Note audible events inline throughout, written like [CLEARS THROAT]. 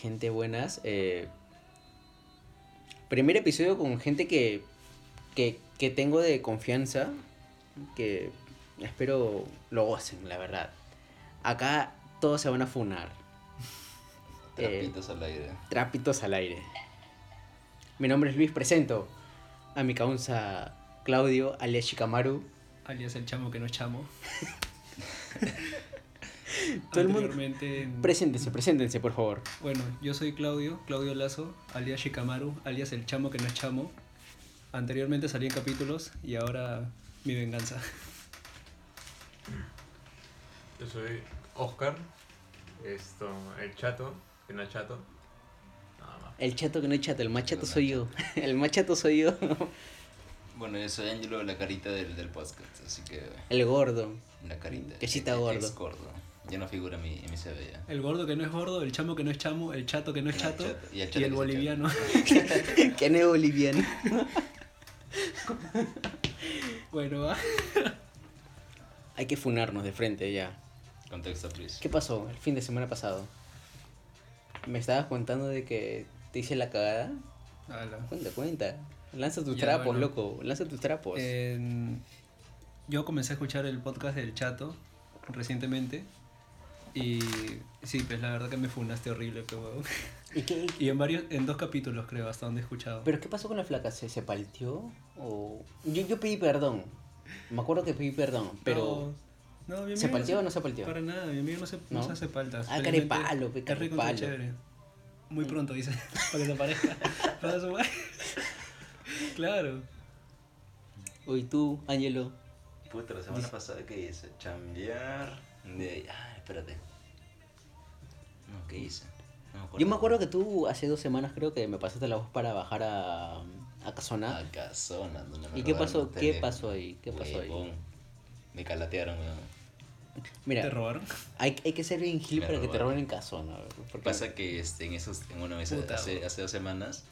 Gente buenas. eh, primer episodio con gente que, que, que tengo de confianza. Que espero lo gocen, la verdad. Acá todos se van a funar. [LAUGHS] Eh, Trapitos al aire. Trapitos al aire. Mi nombre es Luis, presento a mi causa Claudio, alias Shikamaru. alias el chamo que no es chamo. [LAUGHS] Todo el mundo- en- Preséntense, preséntense, por favor. Bueno, yo soy Claudio, Claudio Lazo, alias Shikamaru, alias el chamo que no es chamo. Anteriormente salí en capítulos y ahora mi venganza. Yo soy Oscar, esto, el chato, que no es chato. Nada más. El chato que no es chato, el más chato El soy yo. [LAUGHS] El más chato soy yo. Bueno, yo soy Angelo, la carita del, del podcast, así que El gordo. la carita. Que sí está gordo. ex gordo. Ya no figura en mi, en mi CV ya. El gordo que no es gordo, el chamo que no es chamo, el chato que no es El chato, chato, y el y boliviano. que no es boliviano. [LAUGHS] [LAUGHS] bueno, va. Hay que funarnos de frente ya. Contexto, please. ¿Qué pasó el fin de semana pasado? Me estabas contando de que te hice la cagada. Ala. Cuenta, cuenta. Lanza tus Ya, trapos, bueno. loco. Lanza tus trapos. Yo comencé a escuchar el podcast del Chato recientemente y sí, pues la verdad que me funaste horrible, pero huevón. [LAUGHS] ¿Y qué? Y en varios, en dos capítulos creo, hasta donde he escuchado. ¿Pero qué pasó con la flaca? ¿Se, se palteó? ¿O...? Yo, yo pedí perdón. Me acuerdo que pedí perdón, pero... No, no, mi ¿Se palteó o se- no se palteó? Para nada, mi amigo no se, no ¿No? se hace paltas. Ah, carepalo, pe, carepalo. chévere. Muy pronto, dice, para que se parezca. Para su [LAUGHS] Claro. Uy, tú, Ángelo. Puta, la semana pasada, ¿qué hice? Chambear. De... Ah, espérate. No, ¿qué hice? No Yo me acuerdo que tú hace dos semanas creo que me pasaste la voz para bajar a, a Casona. A Casona, donde me ¿Y qué robaron pasó? el ¿Qué teléfono. pasó ahí? ¿Qué pasó ahí? Huevón. Me calatearon, weón. Mira, ¿Te robaron? hay, hay que ser bien gil Me para que te robaron. roben en Casona. Porque Pasa que este, en esos, en una vez Puta, hace, hace dos semanas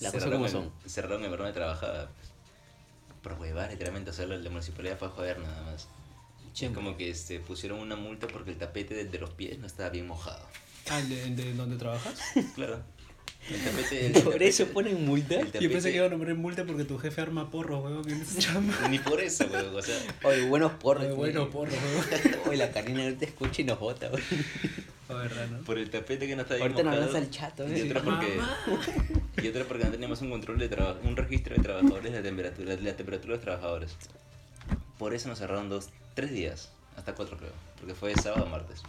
Las cosas cerraron como el- son. Cerraron el bar donde trabajaba. Por huevar, literalmente. O sea, la, la municipalidad fue a joder nada más. Y como que este, pusieron una multa porque el tapete de, de los pies no estaba bien mojado. Ah, ¿el de, de donde trabajas? [LAUGHS] Claro. El tapete. el [LAUGHS] Por tapete- eso ponen multa. el Yo pensé que iba a nombrar multa porque tu jefe arma porros, weón, en ese chamba. Ni por eso, weón. O sea, Oye, buenos porros. Oye, bueno, güey. porros, weón. [LAUGHS] Oye, la Karina ahorita escucha y nos bota, verdad, ¿no? por el tapete que no estaba bien Ahorita nos mojado. lanza el chato, Y ¿eh? otra porque, y otra porque no teníamos un control de trabajo, un registro de trabajadores de la temperatura, de la temperatura de los trabajadores. Por eso nos cerraron dos, tres días, hasta cuatro creo, porque fue sábado a martes.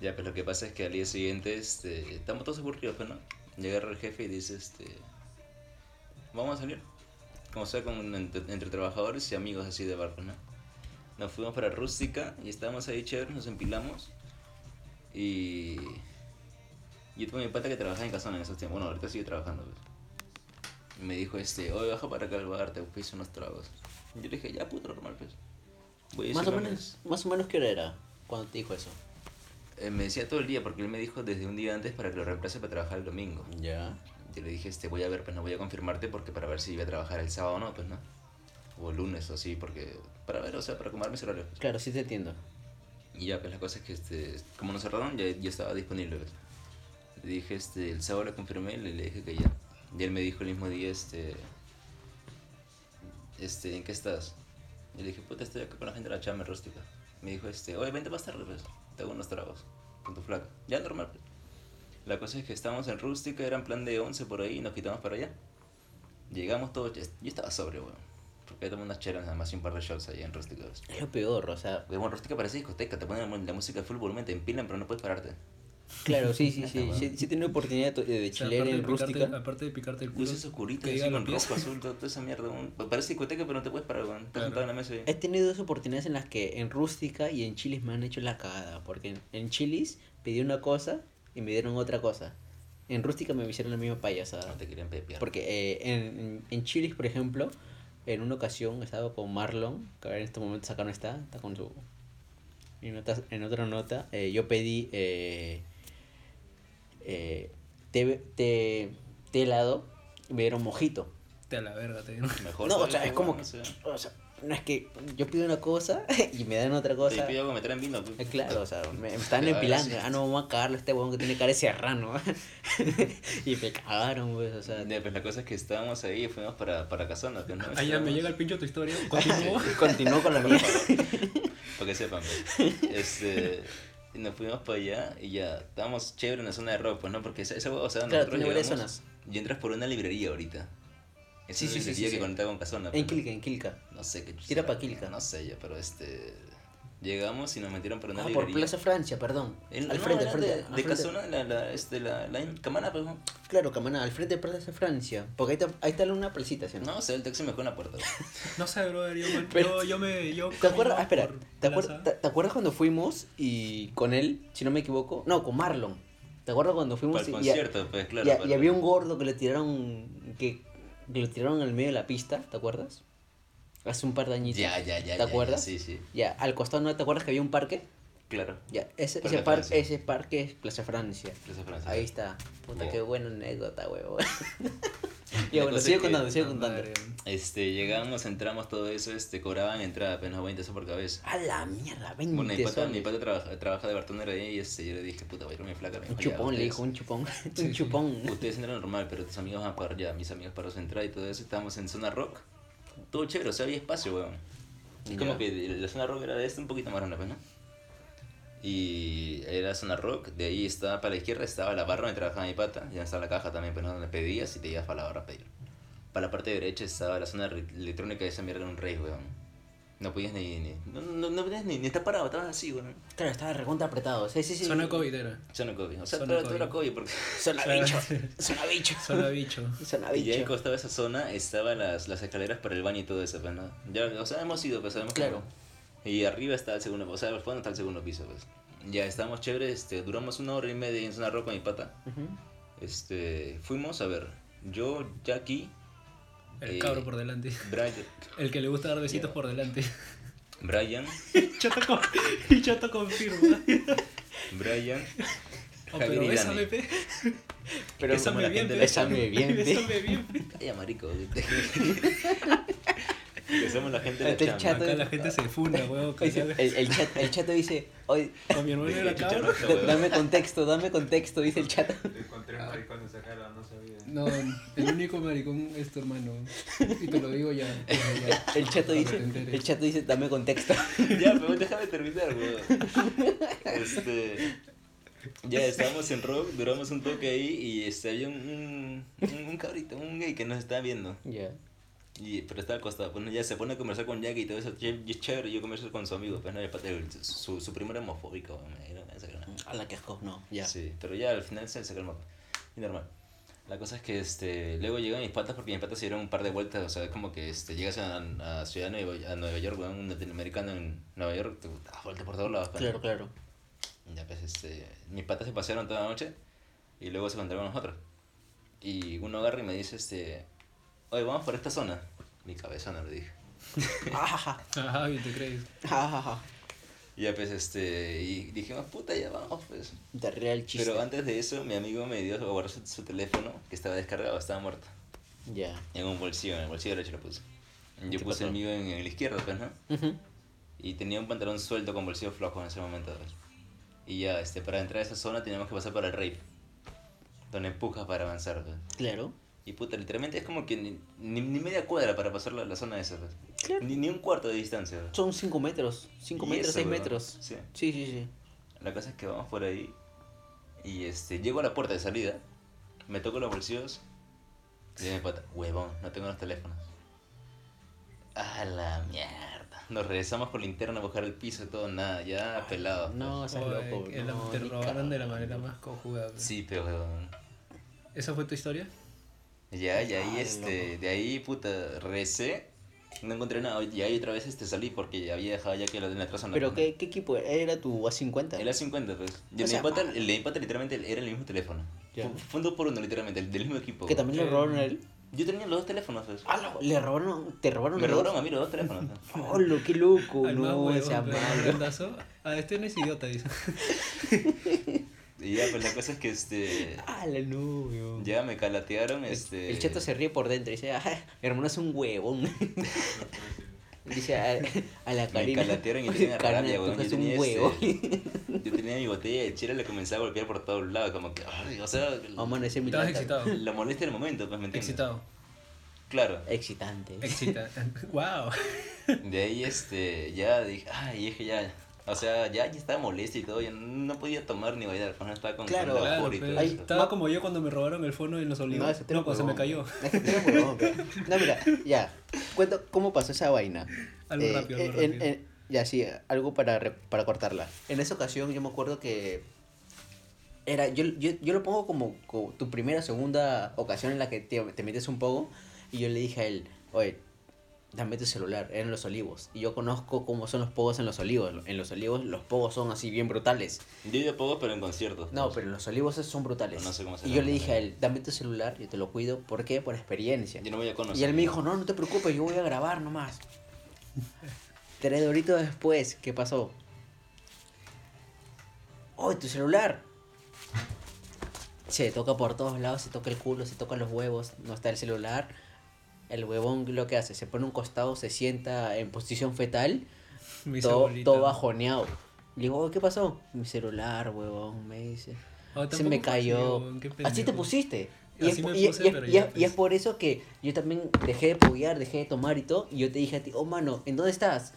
Ya, pues lo que pasa es que al día siguiente, este, estamos todos aburridos, pues, ¿no? Llega el jefe y dice, este, vamos a salir. Como sea, con, entre, trabajadores y amigos así de barco, ¿no? Nos fuimos para Rústica y estábamos ahí chéveres, nos empilamos. Y yo tuve mi pata que trabajaba en Casona en esos tiempos. Bueno, ahorita sigue trabajando. Pues. Me dijo, este, oye, baja para acá al bar, te piso unos tragos. Yo le dije, ya, puto, normal, pues. Voy a Más o menos, más o menos qué hora era cuando te dijo eso. eh, me decía todo el día, porque él me dijo desde un día antes para que lo reemplace para trabajar el domingo. Ya. Yo le dije, este, voy a ver, pues no voy a confirmarte porque para ver si iba a trabajar el sábado o no, pues no. O el lunes o así, porque para ver, o sea, para acomodarme ese horario. pues. Claro, sí te entiendo. Y ya, pues la cosa es que este, como nos cerraron, ya, ya estaba disponible. pues. Le dije, este, el sábado le confirmé y le, le dije que ya. Y él me dijo el mismo día, este, este, ¿en qué estás? Y le dije, puta, estoy acá con la gente de la chama rústica. Me dijo, este, oye, vente más tarde, pues, te hago unos tragos con tu flaca. Ya, normal. pues. La cosa es que estábamos en rústica, era en plan de 11 por ahí, y nos quitamos para allá. Llegamos todos, yo estaba sobrio, weón. Porque tomé unas chelas nada más y un par de shots ahí en rústica. Es lo peor, o sea. Weón, rústica parece discoteca, te ponen la, música full volumen, te empilan, pero no puedes pararte. Claro, sí, [LAUGHS] sí, sí. Sí, sí tiene oportunidad de, de O sea, en de picarte, rústica. aparte de picarte el culo. Luces oscuritas, así con rojo, azul, todo- toda esa mierda. un- Parece discoteca, pero no te puedes parar, weón. Estás Claro. sentado en la mesa. He tenido dos oportunidades en las que en rústica y en chilis me han hecho la cagada. Porque en, en chilis pedí una cosa y me dieron otra cosa. En rústica me hicieron la misma payasada. No te querían pepear. Porque eh, en, en, en chilis, por ejemplo, en una ocasión estaba con Marlon, que ahora en este momento acá no está, está con su... En otra, en otra nota, eh, yo pedí eh, té, té, té helado y me dieron mojito. Te a la verga, te digo. Mejor No, o sea, es como que... o sea, O sea, no es que yo pido una cosa [LAUGHS] y me dan otra Te cosa. pido algo meter en vino. pues. Eh, Claro, o sea, me, me están empilando. Ah, no, vamos a cagarlo a este huevón que tiene cara de serrano. [LAUGHS] y me cagaron, pues, o sea. Pues la cosa es que estábamos ahí y fuimos para, para Casona. ¿no? Ah, ya me llega el pincho tu historia. [LAUGHS] Continúo. Continuó con la mía. Para que sepan, pues. Este, y nos fuimos para allá y ya estábamos chévere en la zona de rock, pues, ¿no? Porque esa, esa o sea, Claro, nosotros llegamos zonas. Y entras por una librería ahorita. Sí, es sí, la sí, librería sí, que sí. conecta con Casona. En pues. Quilca, en Quilca. No sé qué. Tira pa' Quilca. No sé yo, pero este. Llegamos y nos metieron por una Ah, por. Plaza Francia, perdón. Al no, frente, al frente. De, al de. Casona, la, la, este, la, la Camana, pues, ¿no? Claro, Camana, al frente de Plaza Francia. Porque ahí está, ahí está una placita, ¿sí? No, o sea, el taxi me dejó en la puerta. pues. [LAUGHS] No sé, brother. Yo, yo, yo me. Yo ¿Te acuerdas? Ah, espera. ¿Te, acuer- plaza. te- te acuerdas cuando fuimos y con él, si no me equivoco? No, con Marlon. ¿Te acuerdas cuando fuimos Para el y, y- concierto, pues, claro. y- para- y había un gordo que le tiraron que, que lo tiraron al medio de la pista, ¿te acuerdas? Hace un par de añitos. Ya, ya, ya. ¿Te ya, ya, acuerdas? Sí, sí. Ya, al costado no te acuerdas que había un parque? Claro. Ya, ese, ese, par- ese parque es Plaza Francia. Plaza Francia. Ahí está. Puta, Wow. qué buena anécdota, huevo. [LAUGHS] Ya, bueno, sigue contando, sigue contando. Este, llegamos, entramos, todo eso, este, cobraban entrada apenas 20 pesos por cabeza. A la mierda, 20 Bueno, mi pata, mi soles. pata trabaja, trabaja de bartender ahí y este, yo le dije, puta, voy a ir a mi flaca. Me Un chupón, le dijo, un chupón. [LAUGHS] Un chupón. Ustedes entran normal, pero tus amigos van a pagar ya. Mis amigos pagaron su entrada y todo eso. Estábamos en zona rock. Todo chévere, o sea, había espacio, weón. Es como que la zona rock era de este un poquito más grande, pues, ¿no? Y era zona rock. De ahí estaba para la izquierda, estaba la barra donde trabajaba mi pata. Y estaba la caja también, pues, ¿no? Donde pedías y te ibas para la barra a pedir. Para la parte derecha estaba la zona electrónica de esa mierda en un rey, weón. No podías ni. ni no, no, no podías ni, ni estar parado, estabas así, weón. Claro, estaba recontra apretado. Sí, sí, sí. Zona COVID era. Zona COVID. O sea, Zona todo, todo COVID. era COVID porque. [LAUGHS] Zona bicho. Zona bicho. [LAUGHS] Zona bicho. [LAUGHS] Zona Y ya bicho. de esa zona estaban las, las escaleras para el baño y todo eso, pues, ¿no? Ya, o sea, hemos ido, pues, sabemos Claro. cómo. Y arriba está el segundo, o sea, al fondo está el segundo piso, pues. Ya estábamos chéveres, este, duramos una hora y media en zona rock con mi pata. Ujú. Este, fuimos a ver, yo, Jackie, El Eh, cabro por delante. Brian, [LAUGHS] El que le gusta dar besitos por delante. Brian, Chato, con... y Chato confirma. [LAUGHS] Brian, Oh, [LAUGHS] pero bésame, pe. Pero Bésame bien, pe. Bésame bien, pe. Bésame bien, pe. Calla, marico. Que somos la gente de la chamba. Acá la gente se funda, huevo. Dice- El, el, chat, el chato dice, oye, Con mi hermano era dame contexto, dame contexto, dice el chato. Encontré un maricón de esa cara, no sabía. No, el único maricón es tu hermano. Y te lo digo ya. ya. El chato dice, el chato dice, dame contexto. [LAUGHS] Ya, pero déjame terminar, weón. Este. Ya estábamos en rock, duramos un toque ahí y este, había un, un, un cabrito, un gay que nos estaba viendo. Ya. Y, pero estaba al costado. Bueno, ya se pone a conversar con Jackie y todo eso. Y es chévere, yo converso con su amigo. Pues no, el el- su, su primo era homofóbico. me- A la que asco, no, ya. Sí, pero ya al final se, se calmó. Y normal. La cosa es que este, luego llegan mis patas porque mis patas se dieron un par de vueltas. O sea, es como que este, llegas a, a Ciudad de Nueva, a Nueva York, weón, un latinoamericano en Nueva York, te das vueltas por todos lados. pues, Claro, ¿no? claro. Ya pues, este, mis patas se pasearon toda la noche y luego se encontraron nosotros. Y uno agarra y me dice, este, oye, vamos por esta zona. Mi cabeza no le dije. [LAUGHS] Ajá, bien te crees. [LAUGHS] ya pues, este, y dijimos, puta, ya vamos, pues. De real chiste. Pero antes de eso, mi amigo me dio a guardar su, su teléfono, que estaba descargado, estaba muerto. Ya. En un bolsillo, en el bolsillo derecho lo puse. Yo puse el mío en, en el izquierdo, pues, ¿no? Ujú. Y tenía un pantalón suelto con bolsillo flojo en ese momento. pues. Y ya, este, para entrar a esa zona teníamos que pasar por el rape. Donde empujas para avanzar, pues. Claro. Y puta, literalmente es como que ni, ni, ni media cuadra para pasar la, la zona esa, pues. Claro. Ni, ni un cuarto de distancia. pues. Son 5 metros. 5 Y metros, eso, 6 weón. metros. Sí. Sí, sí, sí. La cosa es que vamos por ahí. Y este, llego a la puerta de salida. Me toco los bolsillos. Y mi pata, huevón, no tengo los teléfonos. A la mierda. Nos regresamos con linterna a buscar el piso y todo, nada, ya pelado. pues. No, Oye, loco. no, te robaron de la manera más cojuda. pe. Sí, pero huevón. ¿Esa fue tu historia? Ya, y ahí, este, loco. de ahí, puta, recé. No encontré nada. Y ahí otra vez este, salí porque había dejado ya que la de la otra zona. Pero, ¿qué, ¿qué equipo era? ¿Era tu A50? El A50, pues. Y O el, sea, de mi pata, ma- el de mi pata literalmente era el mismo teléfono. Fue, un dos por uno, literalmente, el del mismo equipo. ¿Que también le Sí. robaron a él? Yo tenía los dos teléfonos, pues. Ah, lo- le robaron, te robaron Me los dos? robaron a mí los dos teléfonos. pues. [LAUGHS] ¡Oh, lo qué loco! Al no, huevón, sea malo. rendazo. Ah, este no es idiota, dice. [LAUGHS] Y ya, pues la cosa es que este. ¡Ah, la! Ya me calatearon, El- este. El chato se ríe por dentro y dice, ah, hermano es un huevón. [LAUGHS] [LAUGHS] Dice a, a la Me Karina. calatearon y "Oye, tenía [LAUGHS] rabia, weón. Yo tenía, huevo. este, yo tenía mi botella de chela y le comenzaba a golpear por todos lados. Como que, ay, o sea, a decir mi Estabas excitado. la molestia en el momento, pues me entiendes. Excitado. Claro. Excitante. Excita. wow. De ahí este, ya dije, ay, es que ya, o sea, ya, ya estaba molesto y todo, ya no podía tomar ni bailar, cuando estaba con Claro. con la Claro, y todo Ay, eso. estaba como yo cuando me robaron el fono en los olivos. ese eres No, cuando se me cayó. Es que tú eres huevón, [LAUGHS] pe. No, mira, ya. Cuento cómo pasó esa vaina. Algo Eh, rápido, algo en- rápido. en- ya, sí, algo para, re- para cortarla. En esa ocasión yo me acuerdo que era, yo, yo, yo lo pongo como, como tu primera o segunda ocasión en la que te, te metes un poco y yo le dije a él, oye, dame tu celular, eran los olivos. Y yo conozco cómo son los pogos en los olivos. En los olivos los pogos son así bien brutales. Yo he poco, pero en conciertos. No, pero los olivos son brutales. No sé cómo se y yo le dije a él, dame tu celular, yo te lo cuido. ¿Por qué? Por experiencia. Yo no voy a conocer. Y él me dijo, no, no te preocupes, yo voy a grabar nomás. [LAUGHS] Tres horitos después, ¿qué pasó? ¡Oh, tu celular! Se toca por todos lados, se toca el culo, se toca los huevos, no está el celular. El huevón lo que hace, se pone un costado, se sienta en posición fetal, [LAUGHS] todo, todo bajoneado. Le digo, "Oh, ¿qué pasó? Mi celular, huevón, me dice. Oh, Se me cayó. así, te pusiste. Y, Así es, me y- puse, y es- pero y ya, es- y es por eso que yo también dejé de poguear, dejé de tomar y todo. Y yo te dije a ti, oh mano, ¿en dónde estás?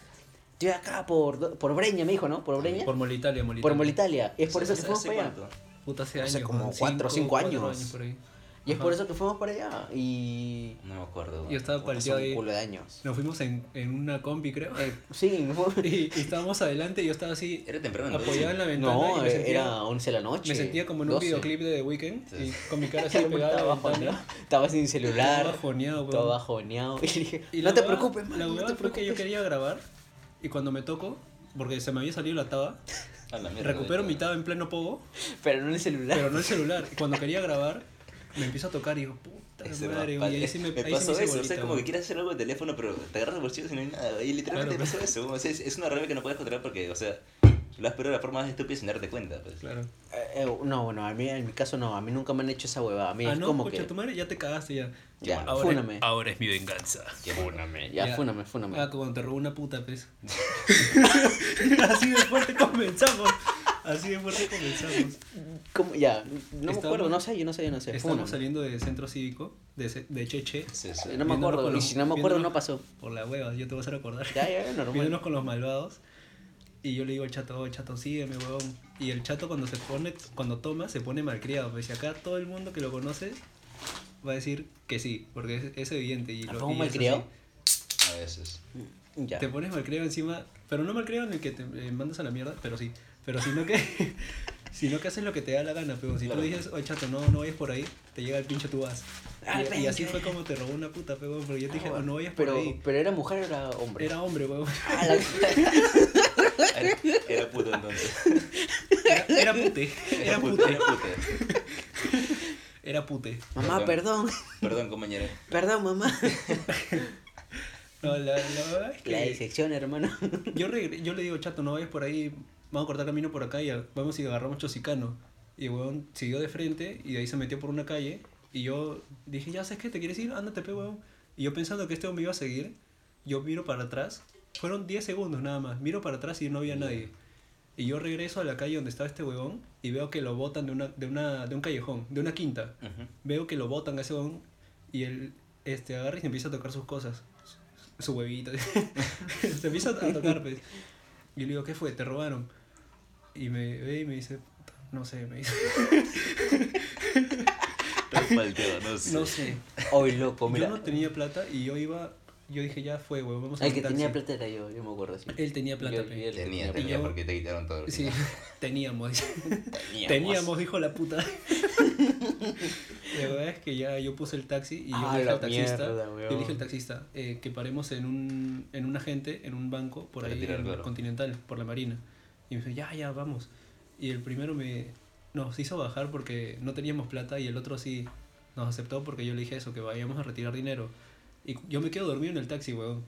Estoy acá por, por Breña, me dijo, ¿no? ¿Por Breña? Por Por, Molitalia, Molitalia. Molitalia. Y es por eso que ¿Hace- fuimos hace para allá. Puta, hace Hace años. como weón, cuatro o cinco cuatro años. por ahí. Y es Ajá. por eso que fuimos para allá. Y... No me acuerdo. Yo estaba un ahí. culo de años. Nos fuimos en, en una combi, creo. Eh, sí, [LAUGHS] Y, y estábamos adelante y yo estaba así, Era temprano. apoyado en la ventana. no, y me sentía, era 11 de la noche. me sentía como en un 12. videoclip de The Weeknd. Sí. Y con mi cara [LAUGHS] así Estaba pegada a la bajoneado. ventana. Estaba sin celular. bajoneado, weón. Todo bajoneado. Y le dije, Y no la te preocupes, La man, no huevada te fue que yo quería grabar y cuando me toco, porque se me había salido la taba, [LAUGHS] A la mierda, recupero mi taba en pleno pogo, Pero no en el celular. pero no el celular. Y cuando quería grabar, me empiezo a tocar y digo, puta Ese madre, rapaz- y ahí sí me, me ahí pasó me eso, o bolita, sea, como que quieres hacer algo de teléfono, pero te agarras el bolsillo y no hay nada. Y literalmente Claro, pasó eso. O sea, es, es una rabia que no puedes controlar porque, o sea, lo has perdido de la forma más estúpida sin darte cuenta. Pues. Claro. Eh, eh, no, bueno, a mí en mi caso no, a mí nunca me han hecho esa huevada. A mí Ah, es no, como coche, que. tu madre ya te cagaste ya. Ya, ahora, fúname. ahora es mi venganza. Qué fúname. Ya, Ya. fúname, fúname. Ah, cuando te robó una puta, pues. [LAUGHS] [LAUGHS] Así de fuerte comenzamos. Así de fuerte comenzamos. ¿Cómo? Ya, no me Estamos- acuerdo, no sé, yo no sé, yo no sé. Estamos Fúname. saliendo del centro cívico, de, de Cheche, Sí, sí. No me acuerdo, con y los- si no me acuerdo, no pasó. por la hueva, yo te voy a hacer acordar. Ya, ya, normal. Viéndonos con los malvados. Y yo le digo al chato, oh, chato, sígueme, huevón. Y el chato cuando se pone, cuando toma, se pone malcriado. Pues y acá todo el mundo que lo conoce va a decir que sí, porque es, es evidente. Y ¿Ah, lo, y malcriado? así. A veces. Ya. Te pones malcriado encima, pero no malcriado en el que te eh, mandas a la mierda, pero sí. Pero sino que, [LAUGHS] sino que haces lo que te da la gana, pero si Claro. tú dices, oye chato, no, no vayas por ahí, te llega el pinche tú vas. Ah, Y, y así fue como te robó una puta, pero yo te dije, Ah, "Oh, no vayas por pero, ahí. pero era mujer o era hombre. Era hombre, huevón. Ah, la- [LAUGHS] Era, era puto entonces. Era, era pute. Era pute. Era puto. Era pute. mamá, perdón. Perdón, compañero. Perdón, mamá. [LAUGHS] No, la, la verdad es La que disección, hermano. yo, regre- yo le digo, chato, no vayas por ahí, vamos a cortar camino por acá y vamos y agarramos Chosicano. Y el huevón siguió de frente y de ahí se metió por una calle. Y yo dije, ya sabes qué, ¿te quieres ir? Ándate, pe, huevón. Y yo pensando que este hombre iba a seguir, yo miro para atrás. Fueron 10 segundos nada más. Miro para atrás y no había nadie. Y yo regreso a la calle donde estaba este huevón y veo que lo botan de, una, de, una, de un callejón, de una quinta. Ujú. Veo que lo botan a ese huevón y él este, agarra y se empieza a tocar sus cosas. Su, su huevito. [LAUGHS] se empieza a tocar, pues. Y yo le digo, ¿qué fue? ¿Te robaron? Y me ve y me dice, "Puta, no sé, me dice. [LAUGHS] No sé. No sé. Hoy loco, mira. Yo no tenía plata y yo iba, yo dije, ya fue, huevón, vamos a El que taxi". tenía plata era yo, yo me acuerdo así. Él tenía plata, Yo- Tenía, tenía yo- porque te quitaron todo. Sí, [LAUGHS] teníamos. Teníamos. Teníamos, dijo la puta. la verdad es que ya yo puse el taxi y yo Ah, le dije al taxista, mierda, yo le dije al taxista eh, que paremos en un, en un agente, en un banco, por Para ahí en claro. Continental, por la Marina. Y me dijo, ya, ya, vamos. Y el primero me nos hizo bajar porque no teníamos plata y el otro sí nos aceptó porque yo le dije eso, que vayamos a retirar dinero. Y yo me quedo dormido en el taxi, weón.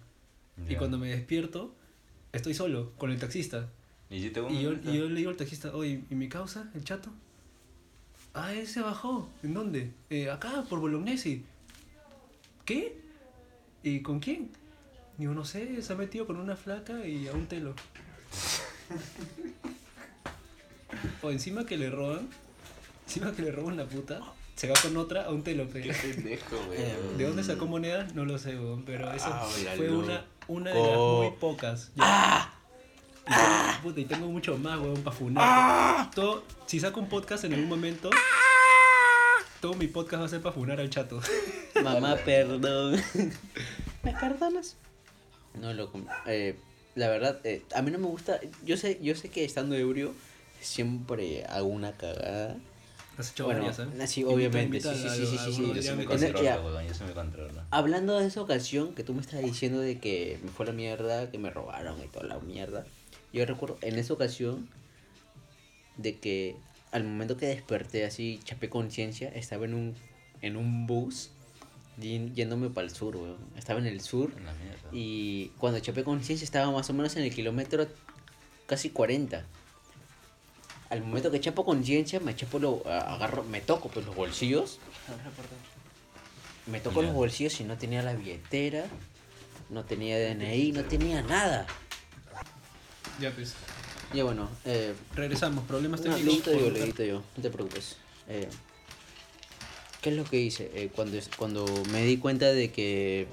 Y Ya. cuando me despierto, estoy solo, con el taxista. Y yo, te Y yo, y yo le digo al taxista, oye, ¿y mi causa, el chato? Ah, él se bajó. ¿En dónde? "Eh, acá, por Bolognesi. ¿Qué? ¿Y con quién? Digo, no sé, se ha metido con una flaca y a un telo. [LAUGHS] o encima que le roban, encima que le roban la puta, se va con otra a un telo, pe. Qué pendejo. Eh, ¿De dónde sacó monedas? No lo sé, weón, pero eso Ah, la fue una, una de las muy pocas. Ya. Y tengo- puta, y tengo mucho más, weón, para funar. Todo, si saco un podcast en algún momento, todo mi podcast va a ser para funar al chato. Mamá, perdón. ¿Me perdonas? No, loco. Eh, la verdad, eh, a mí no me gusta. Yo sé, yo sé que estando ebrio siempre hago una cagada. Has hecho Bueno, varias, ¿eh? sí, obviamente, invita sí, sí, a- sí, sí, a sí, sí, uno Yo sí me ya. controlo, weón. Yo sí me controlo. Hablando de esa ocasión que tú me estabas diciendo de que me fue la mierda, que me robaron y toda la mierda. Yo recuerdo en esa ocasión de que al momento que desperté así, chapé conciencia, estaba en un, en un bus yéndome para el sur, weón. Estaba en el sur En la mierda. y cuando chapé conciencia estaba más o menos en el kilómetro casi 40. Al momento que chapo conciencia, me chapo lo, a- agarro, me toco pues los bolsillos. Me toco Ya. los bolsillos y no tenía la billetera, no tenía DNI, no tenía nada. Ya, pues. Y bueno, eh, Regresamos, problemas no, técnicos. lo edito yo, yo, no te preocupes. Eh, ¿Qué es lo que hice? Eh, cuando, cuando me di cuenta de que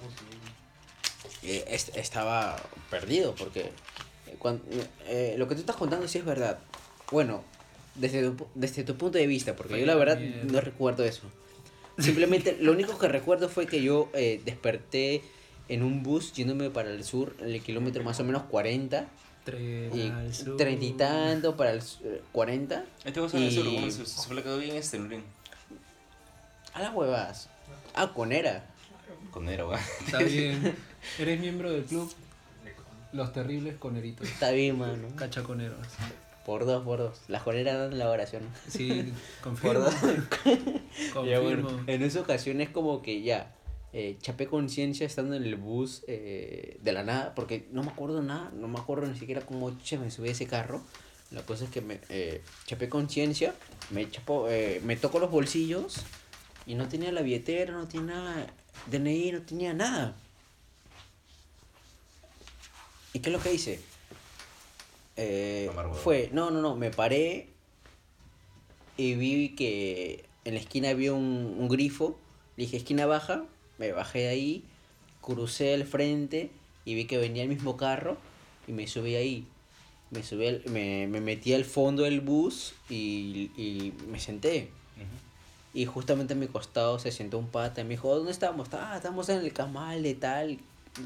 eh, est- estaba perdido, porque eh, eh, lo que tú estás contando sí es verdad. Bueno, desde tu, desde tu punto de vista, porque yo la verdad no recuerdo eso. Simplemente lo único que recuerdo fue que yo eh, desperté en un bus yéndome para el sur, en el kilómetro más o menos 40 Tren y al sur. treinta y tanto para el su- eh, 40. Este cosa en el sur, Y- se, se quedó bien este, Lurín. A las huevas. Ah, conera. Con Nero, weón. Está bien. [LAUGHS] Eres miembro del club Los Terribles Coneritos. Está bien, mano. Cachaconeros. Por dos, por dos. Las coneras dan la oración. Sí, Por [LAUGHS] confirmo. dos. Ya, confirmo. bueno, en esa ocasión es como que ya. eh, chapé conciencia estando en el bus eh, de la nada, porque no me acuerdo nada, no me acuerdo ni siquiera cómo che, me subí a ese carro. La cosa es que me eh, chapé conciencia, me chapo, eh, me toco los bolsillos y no tenía la billetera, no tenía nada, DNI, no tenía nada. ¿Y qué es lo que hice? Eh, fue, no, no, no, me paré y vi que en la esquina había un, un grifo. Le dije, esquina baja, me bajé de ahí, crucé al frente y vi que venía el mismo carro y me subí ahí. Me, subí al- me, me metí al fondo del bus y, y me senté. Y justamente a mi costado se sentó un pata y me dijo, ¿dónde estamos? Ah, estamos en el camal de tal.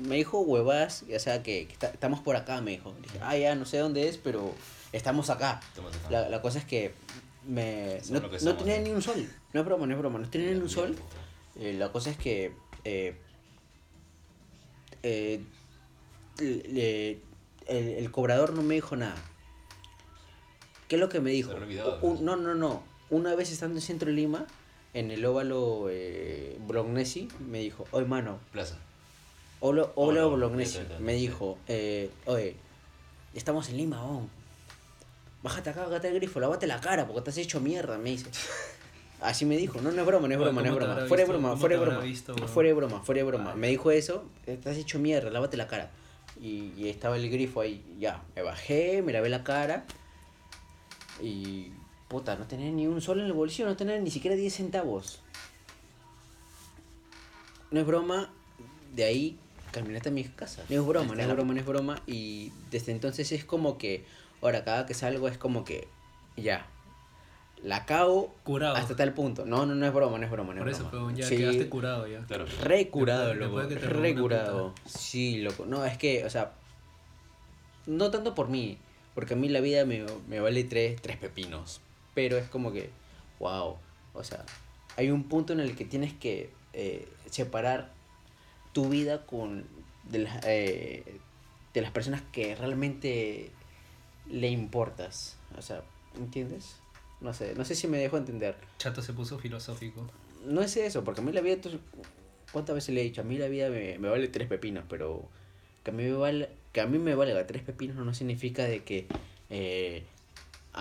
Me dijo huevas, o sea, que, que está- estamos por acá, me dijo. Dije, ah, ya, no sé dónde es, pero estamos acá. La, la cosa es que me, no, que no tenía ¿no? ni un sol. No es broma, no es broma. No tenía ni un sol. Eh, la cosa es que eh, eh, le- el, el cobrador no me dijo nada. ¿Qué es lo que me dijo? Un- no, no, no. Una vez estando en Centro de Lima, en el óvalo eh, Bolognesi, me dijo, oye, mano, Plaza. óvalo, óvalo Bolognesi. Me sí. dijo, eh, oye, estamos en Lima, on. Bájate acá, bájate el grifo, lávate la cara porque te has hecho mierda, me dice. Así me dijo, no, no es broma, no es broma, no es ¿cómo te broma. Fuera de broma, ¿Cómo fuera de broma. Fuera de broma, fuera de broma. Me dijo eso, te has hecho mierda, lávate la cara. Y, y estaba el grifo ahí, ya, me bajé, me lavé la cara. Y puta, no tenía ni un sol en el bolsillo, no tenía ni siquiera 10 centavos. No es broma, de ahí caminé hasta mi casa. No es broma, no es broma, no es broma. Y desde entonces es como que, ahora cada que salgo es como que, ya, la cago Curado. hasta tal punto. No, no, no es broma, no es broma, no Por es eso, broma. pero ya Sí, quedaste curado ya. Claro. Re curado, Después- loco. después de que te robó Re una curado. Sí, loco. No, es que, o sea, no tanto por mí, porque a mí la vida me, me vale tres, tres pepinos. Pero es como que, wow. O sea, hay un punto en el que tienes que eh, separar tu vida con de las, eh, de las personas que realmente le importas. O sea, ¿entiendes? No sé, no sé si me dejo entender Chato se puso filosófico. no es eso, porque a mí la vida, ¿cuántas veces le he dicho? A mí la vida me, me vale tres pepinos, pero que a mí me vale, que a mí me valga tres pepinos no significa de que eh,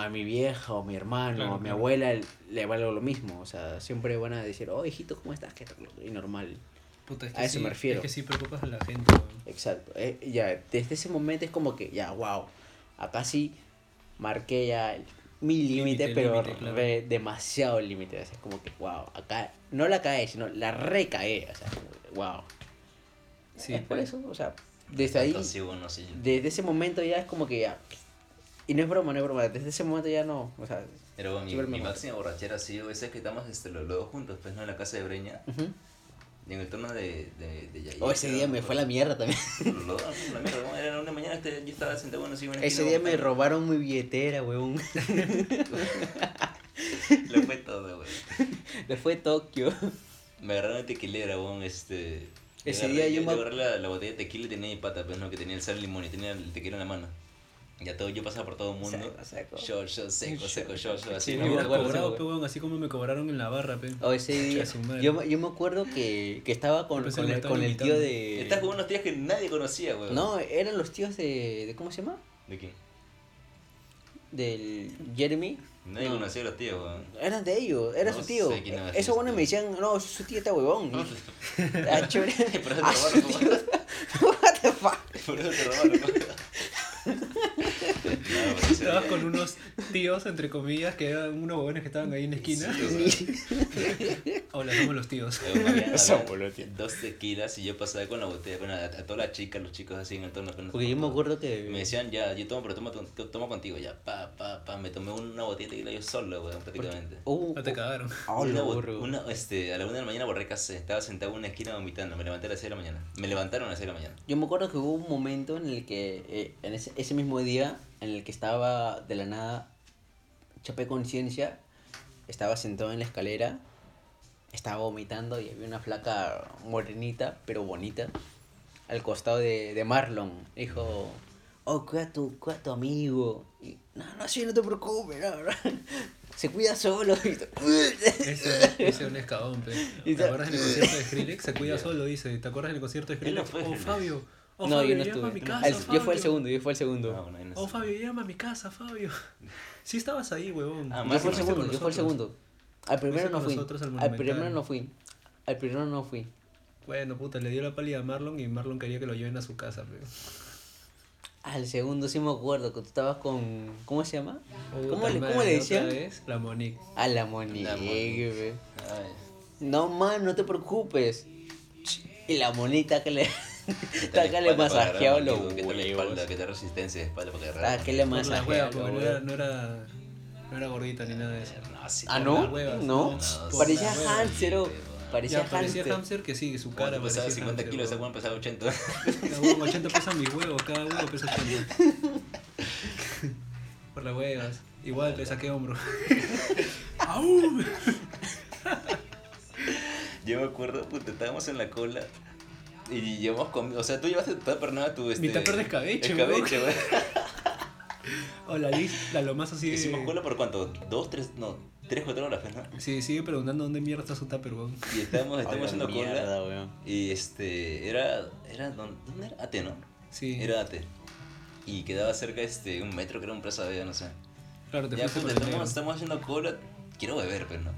a mi vieja o mi hermano Claro, o mi claro. abuela le valga lo mismo. O sea, siempre van a decir, oh hijito, ¿cómo estás? ¿Qué tal? Y normal. Puta, es que A eso sí, me refiero. Es que sí preocupas a la gente. Exacto. eh, ya, desde ese momento es como que, ya, wow. Acá sí marqué ya el- mi límite, pero límite, claro. re- demasiado límite. o sea, Es como que, wow, acá no la cae, sino la recae. O sea, wow. Sí, es por eso, o sea, desde ahí, Entonces, sí, bueno, sí. desde ese momento ya es como que ya. Y no es broma, no es broma. Desde ese momento ya no, o sea, Pero mi, mi máxima borrachera ha sido esa que estamos este, los, dos juntos, pues, ¿no? En la casa de Breña. ujú. Y en el turno de, de, de Yair, Oh, ese día me fue la mierda también. [LAUGHS] Los dos, la mierda. Era una mañana, yo estaba sentado bueno, así, Ese día me robaron mi billetera, weón. [LAUGHS] Le fue todo, güey. Le fue Tokio. Me agarraron tequilera, weón, este... Ese agarré- día yo me- agarré la, la botella de tequila y tenía mi pata, pues, ¿no? Que tenía el sal y limón y tenía el tequila en la mano. Ya todo, yo pasaba por todo el mundo. Seco, seco. Yo, yo, seco, seco, yo, yo, así. Sí, Me me acuerdo, cobrado, sí, pe, weón, así como me cobraron en la barra, pe. O ese día. Concha su madre. Yo, me- yo me acuerdo que, que estaba con, con me el, con el tío de. Estás con unos tíos que nadie conocía, weón. No, eran los tíos de, de. ¿Cómo se llama? ¿De quién? Del Jeremy. Nadie No. conocía a los tíos, weón. Eran de ellos, era No su tío. Esos buenos me tío. decían, no, su tío está huevón. [LAUGHS] [LAUGHS] ah, chévere. [LAUGHS] Por eso te Ah, robaron, tío. What the fuck? Por eso te robaron. Estabas con unos tíos, entre comillas, que eran unos huevones que estaban ahí en la esquina. Sí, Hola, somos los tíos. Había- dos tequilas y yo pasaba con la botella, con a, a todas las chicas, los chicos así en el torno. Porque yo me acuerdo que. Me decían, ya, yo tomo, pero tomo, tomo contigo, ya, pa, pa, pa. Me tomé una botella de tequila yo solo, weón, prácticamente. Uh, No te cagaron. una, una, este, a la una de la mañana borré casé, estaba sentado en una esquina vomitando, me levanté a las 6 de la mañana. Me levantaron a las 6 de la mañana. Yo me acuerdo que hubo un momento en el que, eh, en ese, ese mismo día, en el que estaba de la nada, chapé conciencia, estaba sentado en la escalera, estaba vomitando y había una flaca morenita, pero bonita, al costado de, de Marlon. Dijo, oh, cuida tu, cuida tu amigo. Y, no, no, sí, no te preocupes, no, no. [LAUGHS] se cuida solo. [LAUGHS] Ese, es un escabón, ¿Te acuerdas del concierto de Skrillex? Se cuida [LAUGHS] solo, dice. ¿Te acuerdas del concierto de Skrillex? oh. Fabio. Oh, no, Fabio, yo no llama a mi estuve. casa, El- yo fui el segundo, yo fui el segundo. No, no, no Oh. Fabio, llama a mi casa, Fabio. [LAUGHS] Sí estabas ahí, huevón. Ah, Yo más fui el segundo, yo fui el segundo. Al primero no fui. al Al primero no fui. Al primero no fui. Bueno, puta, le dio la pálida a Marlon y Marlon quería que lo lleven a su casa, pe. Al segundo sí me acuerdo que tú estabas con. ¿Cómo se llama? ¿Cómo Puta le, madre, cómo le decían? vez, La Monique. A la Monique. La Monique. No, man, no te preocupes. Y la monita que le. [LAUGHS] ¿qué Está que la le masajeado los contigo? ¿Qué tal la espalda? huevos. ¿Qué tal resistencia de espalda para agarrar? Ah, que le Por la masajeado no huevos. era, no era, no era gordita ni nada de eso. No. Ah, por ¿no? las huevas, No. no, por Parecía hamster, Parecía Ya, parecía hamster. hamster que sí, su cara pesaba parecía 50 hamster, kilos, ese weón pesaba 80. Ya, huevón, 80 pesan mis huevos, cada huevo pesa 80. [LAUGHS] Por las huevas. Igual le saqué hombro. [LAUGHS] ¡Au! Yo me acuerdo, puta, estábamos en la cola y llevamos comido. O sea, tú llevaste tu tupper, ¿no? Tu, este, Mi tupper de escabeche, escabeche, güey. [LAUGHS] O la lis, la lomazo sigue. Hicimos cola por cuánto? ¿Dos, tres? No, tres, cuatro horas, pues, ¿no? Sí, sigue preguntando dónde mierda está su tupper, weón. Y estábamos, [LAUGHS] estábamos haciendo cola. weón. Y este, era, era, ¿dónde dónde era? Ate, ¿no? Sí. Era Ate. Y quedaba cerca, este, un metro, que era un plaza de no sé. Claro, te Ya, fuiste puta, por el estamos, estamos haciendo cola, quiero beber, pero no.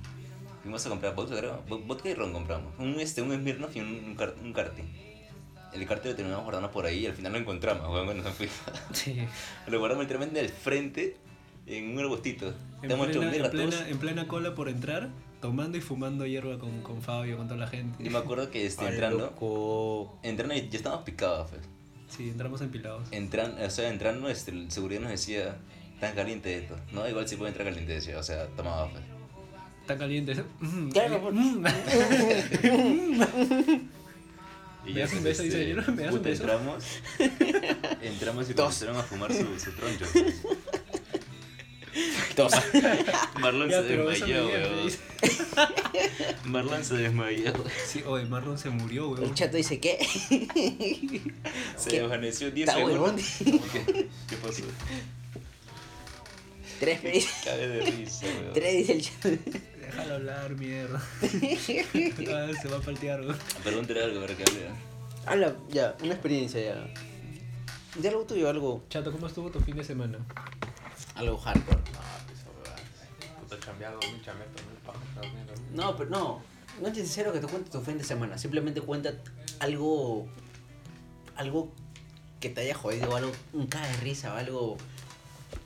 Fuimos a comprar vodka, creo. Vo- Vodka y ron compramos. Un, este, un Smirnoff y un, un, car- un carti. El carti lo terminamos guardando por ahí y al final lo encontramos, weón, cuando nos fuimos. [LAUGHS] Sí. Lo guardamos literalmente al frente, en un arbustito. En plena, en, plena, en plena cola por entrar, tomando y fumando hierba con, con Fabio, con toda la gente. Y me acuerdo que este, entrando, entrando y ya estábamos picados, pues. Sí, entramos empilados. Entran, o sea, entrando, este, el seguridad nos decía, tan caliente esto. No, igual sí puede entrar caliente, decía, o sea, tomaba, pues. Tan caliente. [LAUGHS] Mm, Claro, mm. [LAUGHS] Y ¿Me das un beso? Dice, ¿no? ¿Me das un beso? entramos, [LAUGHS] entramos y comenzaron a fumar su, su troncho. Dos. Marlon Ya, se desmayó, weón. Marlon se desmayó. Sí, oye, Marlon se murió, El weón. chato dice, ¿qué? Se ¿Qué? desvaneció 10 Está huevón. segundos. ¿Qué, ¿Qué pasó? Tres, me dice. Cabe de risa, weón. Tres, dice el chato. Déjalo hablar, mierda. [LAUGHS] Ah, se va a paltear, weón. Pregúntale algo para que hable. Habla, ya, una experiencia ya. Ya algo tuyo, algo. Chato, ¿cómo estuvo tu fin de semana? Algo hardcore. Puta chambeado, mi chameto, no paja. No, pero no. no es necesario que te cuentes tu fin de semana, simplemente cuenta algo, algo que te haya jodido, algo, un cae de risa, o algo,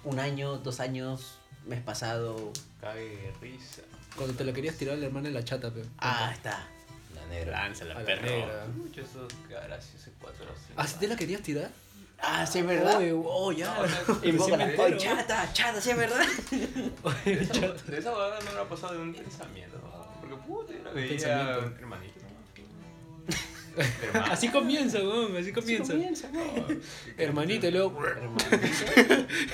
un año, dos años, mes pasado. Cague de risa. Cuando te la querías tirar a la hermana de la chata, pe. Ah, está. La negra. Lánzala, la perro. negra. Mucho eso gracias hace cuatro o cinco ¿Ah, sí te la querías tirar? Ah, sí, es verdad. Oye, oh, ya. Me Oye, entero. chata, chata, sí, es verdad. Oye, De esa, chata. de esa huevada no me ha pasado de un pensamiento. ¿no? Porque puta, yo la veía pensamiento. hermanito. Así comienza, weón, así comienza. No, que- Hermanito, y luego. Hermanito.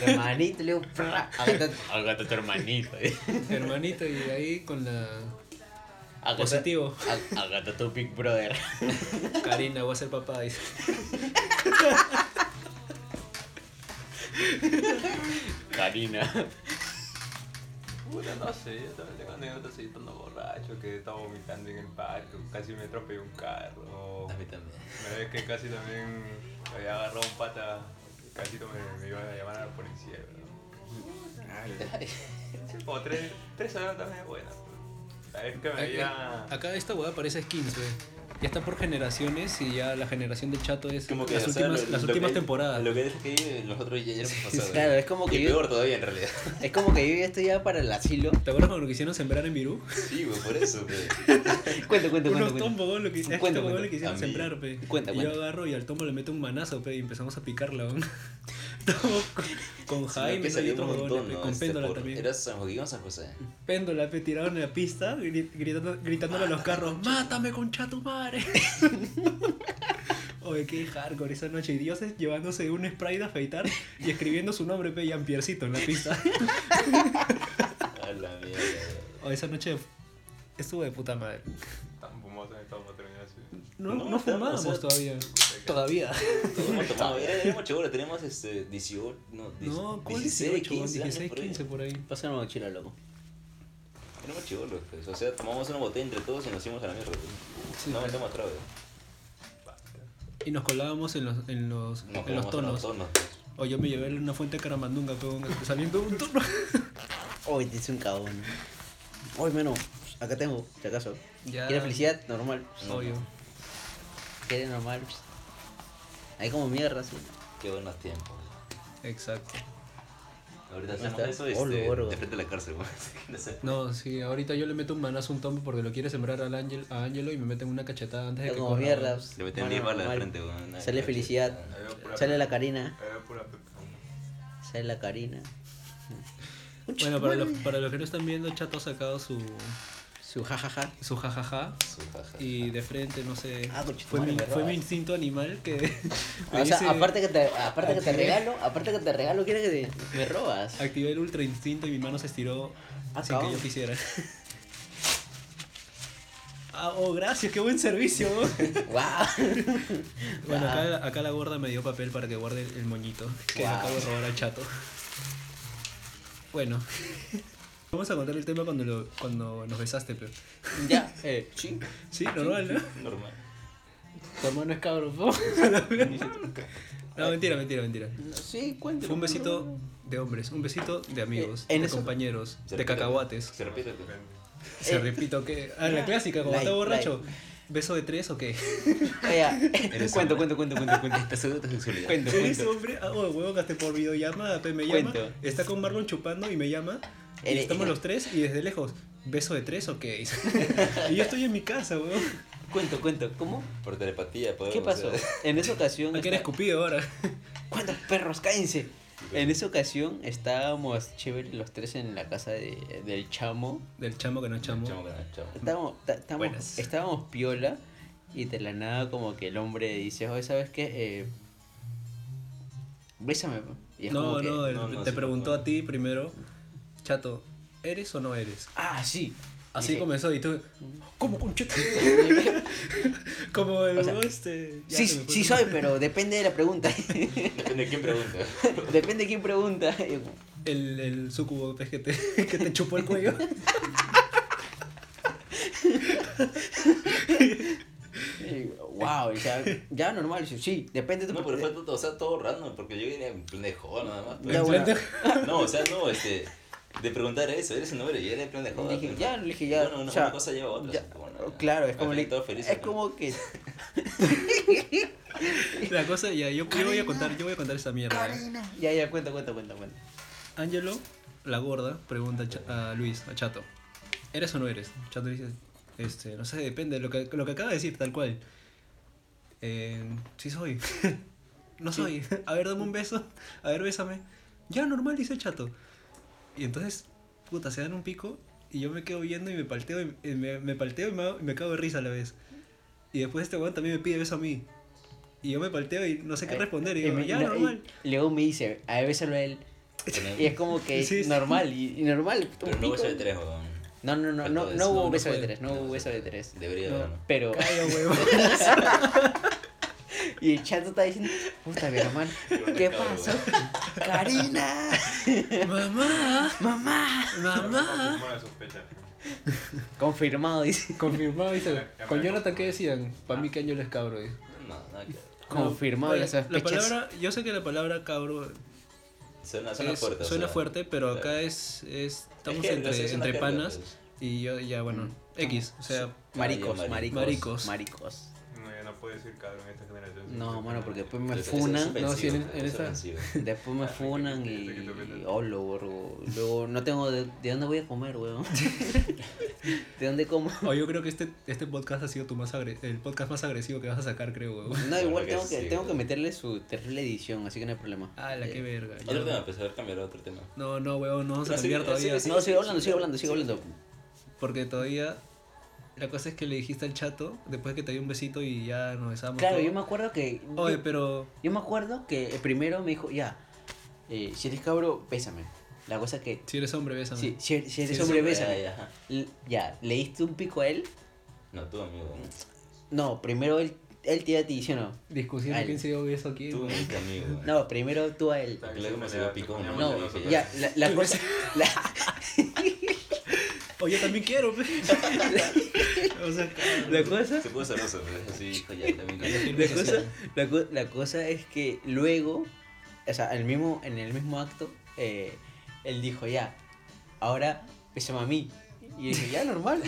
Hermanito, fra, agata- tu hermanito. eh. Hermanito, y ahí con la. agata- Positivo. ag- Agata tu big brother. Karina, voy a ser papá. Dice. Karina. Puta, no sé, yo también tengo anécdotas ahí estando borracho, que estaba vomitando en el parque, casi me atropelló un carro. A mí también. Una vez que casi también me había agarrado un pata, casi me, me iba a llamar a la policía. ¿verdad? Sí, como tres, tres anécdotas muy buenas. La vez que me veía... Acá esta weá parece skins, wey. Ya está por generaciones y ya la generación del chato es Como que, las o sea, últimas, lo- las lo últimas que- temporadas. Lo que es que nosotros ya, ya lo hemos pasado. Claro, es como que Y yo- peor todavía en realidad. [LAUGHS] Es como que yo ya estoy ya para el asilo. ¿Te acuerdas cuando lo quisieron sembrar en Virú? Sí, güey, por eso. güey. [LAUGHS] Cuenta, cuenta, Unos cuenta. tombos, lo que, este Cuenta, cuenta. le quisieron sembrar, pe. Cuenta, y yo cuenta. agarro y al tombo le meto un manazo, pe, y empezamos a picarla, weón. Estamos [LAUGHS] con, Jaime y weones, montón, ¿no? con Este, Péndola por- también. Era San Joaquín o San José. Péndola, pe, tiraron en la pista, gri- gritando, gritándole a los carros, [LAUGHS] ¡Mátame, concha tu madre! [LAUGHS] Oye, qué hardcore esa noche. Y dioses llevándose un spray de afeitar y escribiendo su nombre, pe, Jean-Pierrecito en la pista. A la mierda. O esa noche estuvo de puta madre. Tan fumoso en estado para terminar así. No, No, no, fumábamos o sea, todavía. Todavía. Éramos chibolos, teníamos este, 18, no, 10, No, ¿cuál 16, 18? 15 años 16, por ahí. 15 por ahí. Pásame una mochila, loco. Éramos chibolos, pues. O sea, tomamos una botella entre todos y nos fuimos a la mierda. pues. Sí, no pues. metemos trago. Y nos colábamos en los, en los, Nos en los tonos. unos tonos. pues. O yo me llevé una fuente de caramandunga, pero saliendo un tono. [LAUGHS] Uy, te hice un cagón. Uy, menos. Acá tengo, si acaso. Ya. ¿Quieres felicidad? Normal. Obvio. ¿Quieres normal? Ahí como mierda, sí. Qué buenos tiempos. Exacto. Ahorita ¿Dónde hacemos está? eso Olo, este, de frente a la cárcel, güey. [LAUGHS] No sí, ahorita yo le meto un manazo a un tombo porque lo quiere sembrar al ángel, a Ángelo y me meten una cachetada antes de que como mierda. Le meten Mano, 10 balas de frente, güey. Una- Sale felicidad. Sale la pepa. Sale la Karina. Bueno, para los, para los que no están viendo, Chato ha sacado su, Su jajaja. su jajaja Su jaja. y de frente, no sé, Ah, fue, mi, fue mi instinto animal que [LAUGHS] me O sea, dice- aparte que te, aparte que te regalo, aparte que te regalo, quieres que te, me robas. activé el ultra instinto y mi mano se estiró Ah, sin que yo quisiera. [LAUGHS] Ah, oh, gracias, qué buen servicio. [LAUGHS] Wow. Bueno, acá, acá la gorda me dio papel para que guarde el moñito que Wow. acabo de robar al chato. Bueno, vamos a contar el tema cuando, lo, cuando nos besaste, pero. Ya, [LAUGHS] eh, sí. Sí, normal, ¿no? Normal. Tu hermano es cabrón, ¿no? [LAUGHS] No, mentira, mentira, mentira. Sí, cuéntame. Fue un besito de hombres, un besito de amigos, Eh, en de eso- compañeros, Se de repite, cacahuates. Se repite. Se Eh, repito que. Ah, la clásica, como está borracho. ¿Beso de tres o qué? [LAUGHS] Eres cuento, cuento, cuento, cuento, cuento. Esta es tu sexualidad. Cuento, ¿Eres cuento. hombre? Ah, oh, huevo, gasté por videollamada, me llama. Cuento. Está con Marlon chupando y me llama. Y Eres- estamos los tres y desde lejos. ¿Beso de tres o qué? [LAUGHS] y yo estoy en mi casa, weón. Cuento, cuento. ¿Cómo? Por telepatía, podemos ¿Qué pasó? hacer. En esa ocasión. Hay que era está- escupido ahora. ¿Cuántos perros? Cállense. En esa ocasión estábamos chéveres los tres en la casa de, del chamo. Del chamo que no es chamo. Chamo, que no, chamo. Estábamos, estábamos, estábamos piola y de la nada como que el hombre dice, oye, ¿sabes qué? Eh, bésame. po". Y es No, como no, él no, no, te sí, preguntó no. a ti primero, Chato, ¿eres o no eres? Ah, sí. Así Dije, comenzó y tú, ¿cómo concheta? [LAUGHS] Como el O sea, este. ya Sí, sí soy, pero depende de la pregunta. Depende de quién pregunta. [LAUGHS] depende de quién pregunta. El, el sucubo que, te, que te chupó el cuello. [LAUGHS] wow, o sea, ya normal. Sí, depende de tu No, pero fue todo, o sea, todo random, porque yo vine en plan de joda nada más. pues. Ya, bueno. No, o sea, no, este, de preguntar eso, eres un hombre, y era en plan de joda. Dije, ya, le dije, ya, No, no, no, o sea, una cosa lleva a otra. ya. así como, no, Claro, es como, todos felices, es ¿no? como que [LAUGHS] La cosa, ya, yo, yo voy a contar, yo voy a contar esta mierda. ¿eh? ya ya cuenta cuenta cuenta cuenta. Angelo, la gorda, pregunta a, a Luis, a Chato. ¿Eres o no eres? Chato dice, este, no sé, depende, lo que, lo que acaba de decir, tal cual. Eh, sí soy. [LAUGHS] no soy. [LAUGHS] A ver, dame un beso. A ver, bésame. Ya, normal, dice Chato. Y entonces, puta, se dan un pico y yo me quedo viendo y me palteo y, y me, me palteo y me, y me cago de risa a la vez. Y después este weón también me pide beso a mí. Y yo me palteo y no sé qué responder. Y y digo, me- ya, no, y normal. luego me dice, a ver, bésalo a él. Y es como que [LAUGHS] Sí, sí. normal, y, y normal. Pero no beso de tres, weón. No, no, no, no, no eso, hubo no, no beso de tres, no hubo beso de tres. Debería No. haber, ¿no? Pero, Calla. [LAUGHS] [LAUGHS] y el chato está diciendo, puta, mi hermano, [LAUGHS] ¿qué pasó? [LAUGHS] Karina, Mamá, mamá. mamá. La. Confirmado, dice. Confirmado, dice. Con Jonathan. ¿qué decían? Para mí que año es cabro. dice. No, nada que ver. Confirmado No, las la sospechas. palabra, yo sé que la palabra cabro Suena, suena es- fuerte. o suena sea, fuerte, pero acá claro. es, es estamos Es entre, entre panas pues. y yo ya bueno, Mm. X, o sea, Maricos, Marico. maricos, Maricos. maricos. Puede decir cabrón en esta generación. No, mano, porque después me funan. es No, sí, en-. [LAUGHS] Después me funan y. Ofendan. Holo, borgo. Luego no tengo de, de dónde voy a comer, weón. [LAUGHS] ¿De dónde como? o yo creo que este, este podcast ha sido tu más agre- el podcast más agresivo que vas a sacar, creo, weón. No, igual tengo que, sí, tengo que meterle su terrible edición, así que no hay problema. Ah, la Eh, que verga. Otro tema, pues a ver, cambiar a otro tema. No, no, weón, no vamos a No, cambiar sigue- todavía. No, sigue hablando, sigue hablando, sigue Sí. hablando. Porque todavía la cosa es que le dijiste al chato después que te dio un besito y ya nos besamos. Claro, todo. yo me acuerdo que. Oye, yo, pero yo me acuerdo que primero me dijo, ya, eh, si eres cabro, bésame. La cosa que. si eres hombre, bésame. Si, si, si eres hombre, Ya, bésame. ya. L- Ya, ¿le diste un pico a él? No, tú, amigo. No, primero él, él te iba a ti, ¿sí o no? Discusión quién se dio beso aquí. Tú, mi amigo. weón. No, primero tú a él. Porque luego me salió pico una No, dije, ya, la, la cosa. la- [LAUGHS] [LAUGHS] Oye, yo también quiero, pe. [LAUGHS] o sea, la cosa. Se puso celoso, pero es así, hijo, ya, también quiero. La cosa, la, co- la cosa es que luego, o sea, el mismo, en el mismo acto, eh, él dijo, ya, ahora bésame a mí. Y yo dije, ya, normal,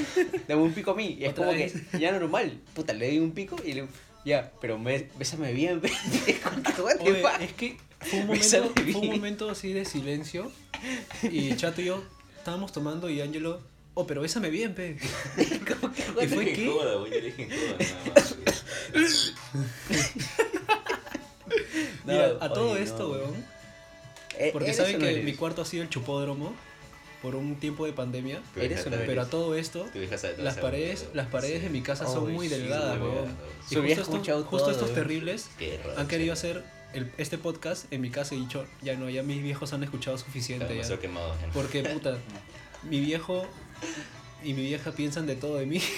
dame un pico a mí. Y es como vez. que, ya, normal, puta, le doy un pico y le ya, pero me- bésame bien, [LAUGHS] Oye, es que fue un, [LAUGHS] momento, fue un momento así de silencio. Y Chato y yo estábamos tomando y Angelo, oh, pero bésame bien, pe. [LAUGHS] Como que, ¿Y fue Dije qué? joda, güey, yo le dije joda, nada más. No, [LAUGHS] Mira, a todo oye, esto, no. weón. Eh, Porque ¿eres saben que eres? mi cuarto ha sido el chupódromo por un tiempo de pandemia. ¿Eres. Pero a todo esto, las paredes, las paredes sí. de mi casa son muy sí, delgadas, güey, weón. Y justo, escuchado estos, justo todo, estos weón. terribles raro, han querido sí. hacer el, este podcast en mi casa y dicho, ya no, ya mis viejos han escuchado suficiente. Claro, ya. quemado. Porque, puta, [LAUGHS] mi viejo [LAUGHS] y mi vieja piensan de todo de mí. [LAUGHS]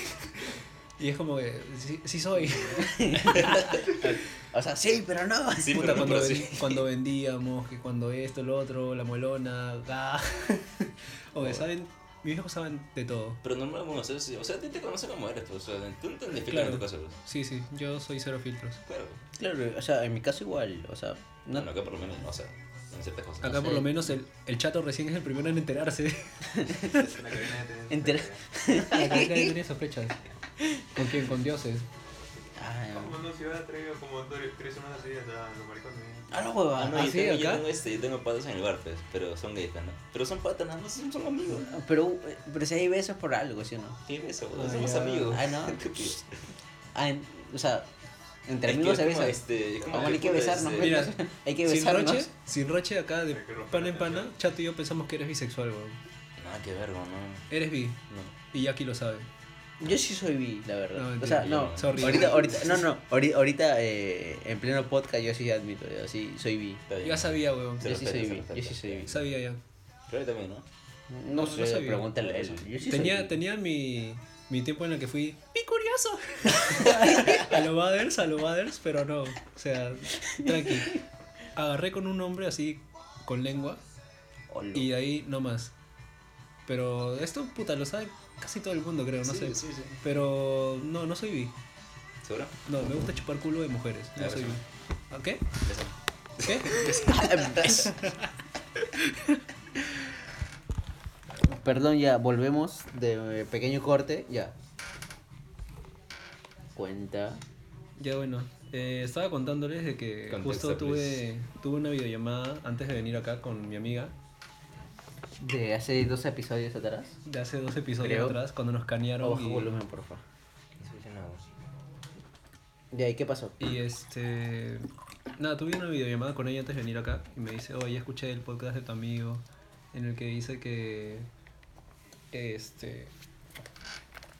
Y es como que, sí, sí soy. [LAUGHS] O sea, sí, pero no. Sí, Puta, pero no, cuando, pero ven- sí. cuando vendíamos, que cuando esto, lo otro, la molona, ah. Oye, ¿saben? Mis viejos saben de todo. Pero normal, bueno, o sea, sí, o sea, a ti te conoce como eres, pues, o sea, tú no te Claro. en tu casa, pues. Sí, sí, yo soy cero filtros. Claro. Claro, o sea, en mi caso igual, o sea, no, Bueno, acá por lo menos, no, o sea, ciertas cosas. Acá sé. por lo menos el, el chato recién es el primero en enterarse. [LAUGHS] Karina ya tenía Entera- sospecha. La cara que tenía sospechas. ¿Con quién? Con dioses. Ay, ¿Cómo no se hubiera traído como tres semanas seguidas a los maricones? Ah, hueva. no, ¿Ah, yo, sí, tengo, yo tengo este, yo tengo patas en el bar, pues, pero son gays, pues, ¿no? Pero son patas, más, son, son amigos. Pero, pero si hay besos por algo, ¿sí o no? ¿Qué es eso? Ah, Somos ya. amigos. Ah, no. [LAUGHS] Ah, en- o sea, entre Es que amigos se es como, besan. este, es como Vamos, hay que besarnos, este, Mira, [LAUGHS] hay que Sin besarnos. roche, sin roche acá de Hay que pana en pana, chato y yo pensamos que eres bisexual, weón. Nada que ver, no. Eres bi. No. Y Jackie lo sabe. Yo sí soy bi, la verdad. No, o sea, no. Sorry. Ahorita, ahorita, no, no. [LAUGHS] Ahorita, ahorita eh, en pleno podcast yo sí admito, yo sí soy bi. Ya sabía, weón. Yo sí soy bi, yo sí soy bi. Sabía ya. Creo que también, ¿no? No, No, sé, no sabía. pregúntale a él. Yo sí soy Tenía, bi. tenía mi, mi tiempo en el que fui ¡Mi curioso! [LAUGHS] a lo Baders, a lo Baders, pero no. O sea, tranqui. Agarré con un hombre así, con lengua, y de ahí no más. Pero esto, puta, lo sabe casi todo el mundo, creo, no sí, sé. Sí, sí. Pero no, no soy bi. ¿Seguro? No, me gusta chupar culo de mujeres. No soy bi. ¿A qué? Eso. ¿Qué? [LAUGHS] [LAUGHS] Perdón, ya volvemos de eh, pequeño corte, ya. cuenta. Ya bueno, eh, estaba contándoles de que Contexto, justo tuve, tuve una videollamada antes de venir acá con mi amiga De hace dos episodios atrás. de hace dos episodios Creo. atrás cuando nos canearon Baja y, volumen, por favor. No se dice nada. ¿De ahí qué pasó? y este nada, tuve una videollamada con ella antes de venir acá y me dice, oye, escuché el podcast de tu amigo en el que dice que este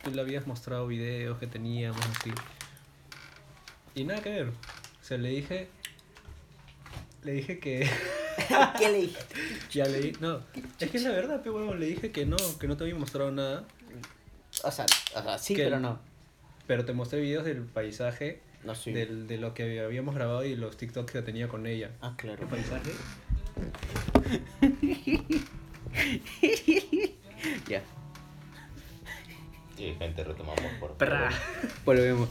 tú le habías mostrado videos que teníamos así. Y nada que ver. O sea, le dije le dije que [LAUGHS] ¿Qué le dijiste? [LAUGHS] Ya le di- no, es que es la verdad, pero huevón, le dije que no, que no te había mostrado nada, O sea, o sea sí, Que pero el- no. pero te mostré videos del paisaje, No, sí. del, de lo que habíamos grabado y los TikToks que tenía con ella. Ah, claro. ¿Qué paisaje? [LAUGHS] [LAUGHS] Ya. Y gente, retomamos por Pra. Volvemos.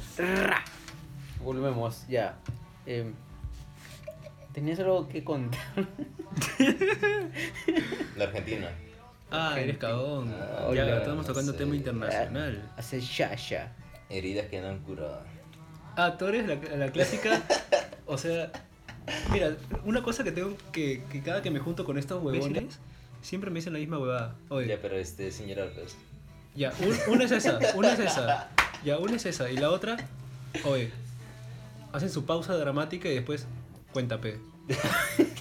Volvemos, ya. Em, ¿Tenías algo que contar? [LAUGHS] La Argentina. Ah, eres cagón. Ah, ya, estamos tocando sí. tema internacional. Hace ya, ya. Heridas que no han curado. Ah, tú eres la, la clásica, [LAUGHS] o sea, mira, una cosa que tengo que, que cada que me junto con estos huevones, siempre me dicen la misma huevada. Oye, Ya, pero este, sin llorar, pues. Ya, un- una es esa, una es esa. Ya, una es esa. Y la otra, oye, hacen su pausa dramática y después, cuéntape. [LAUGHS]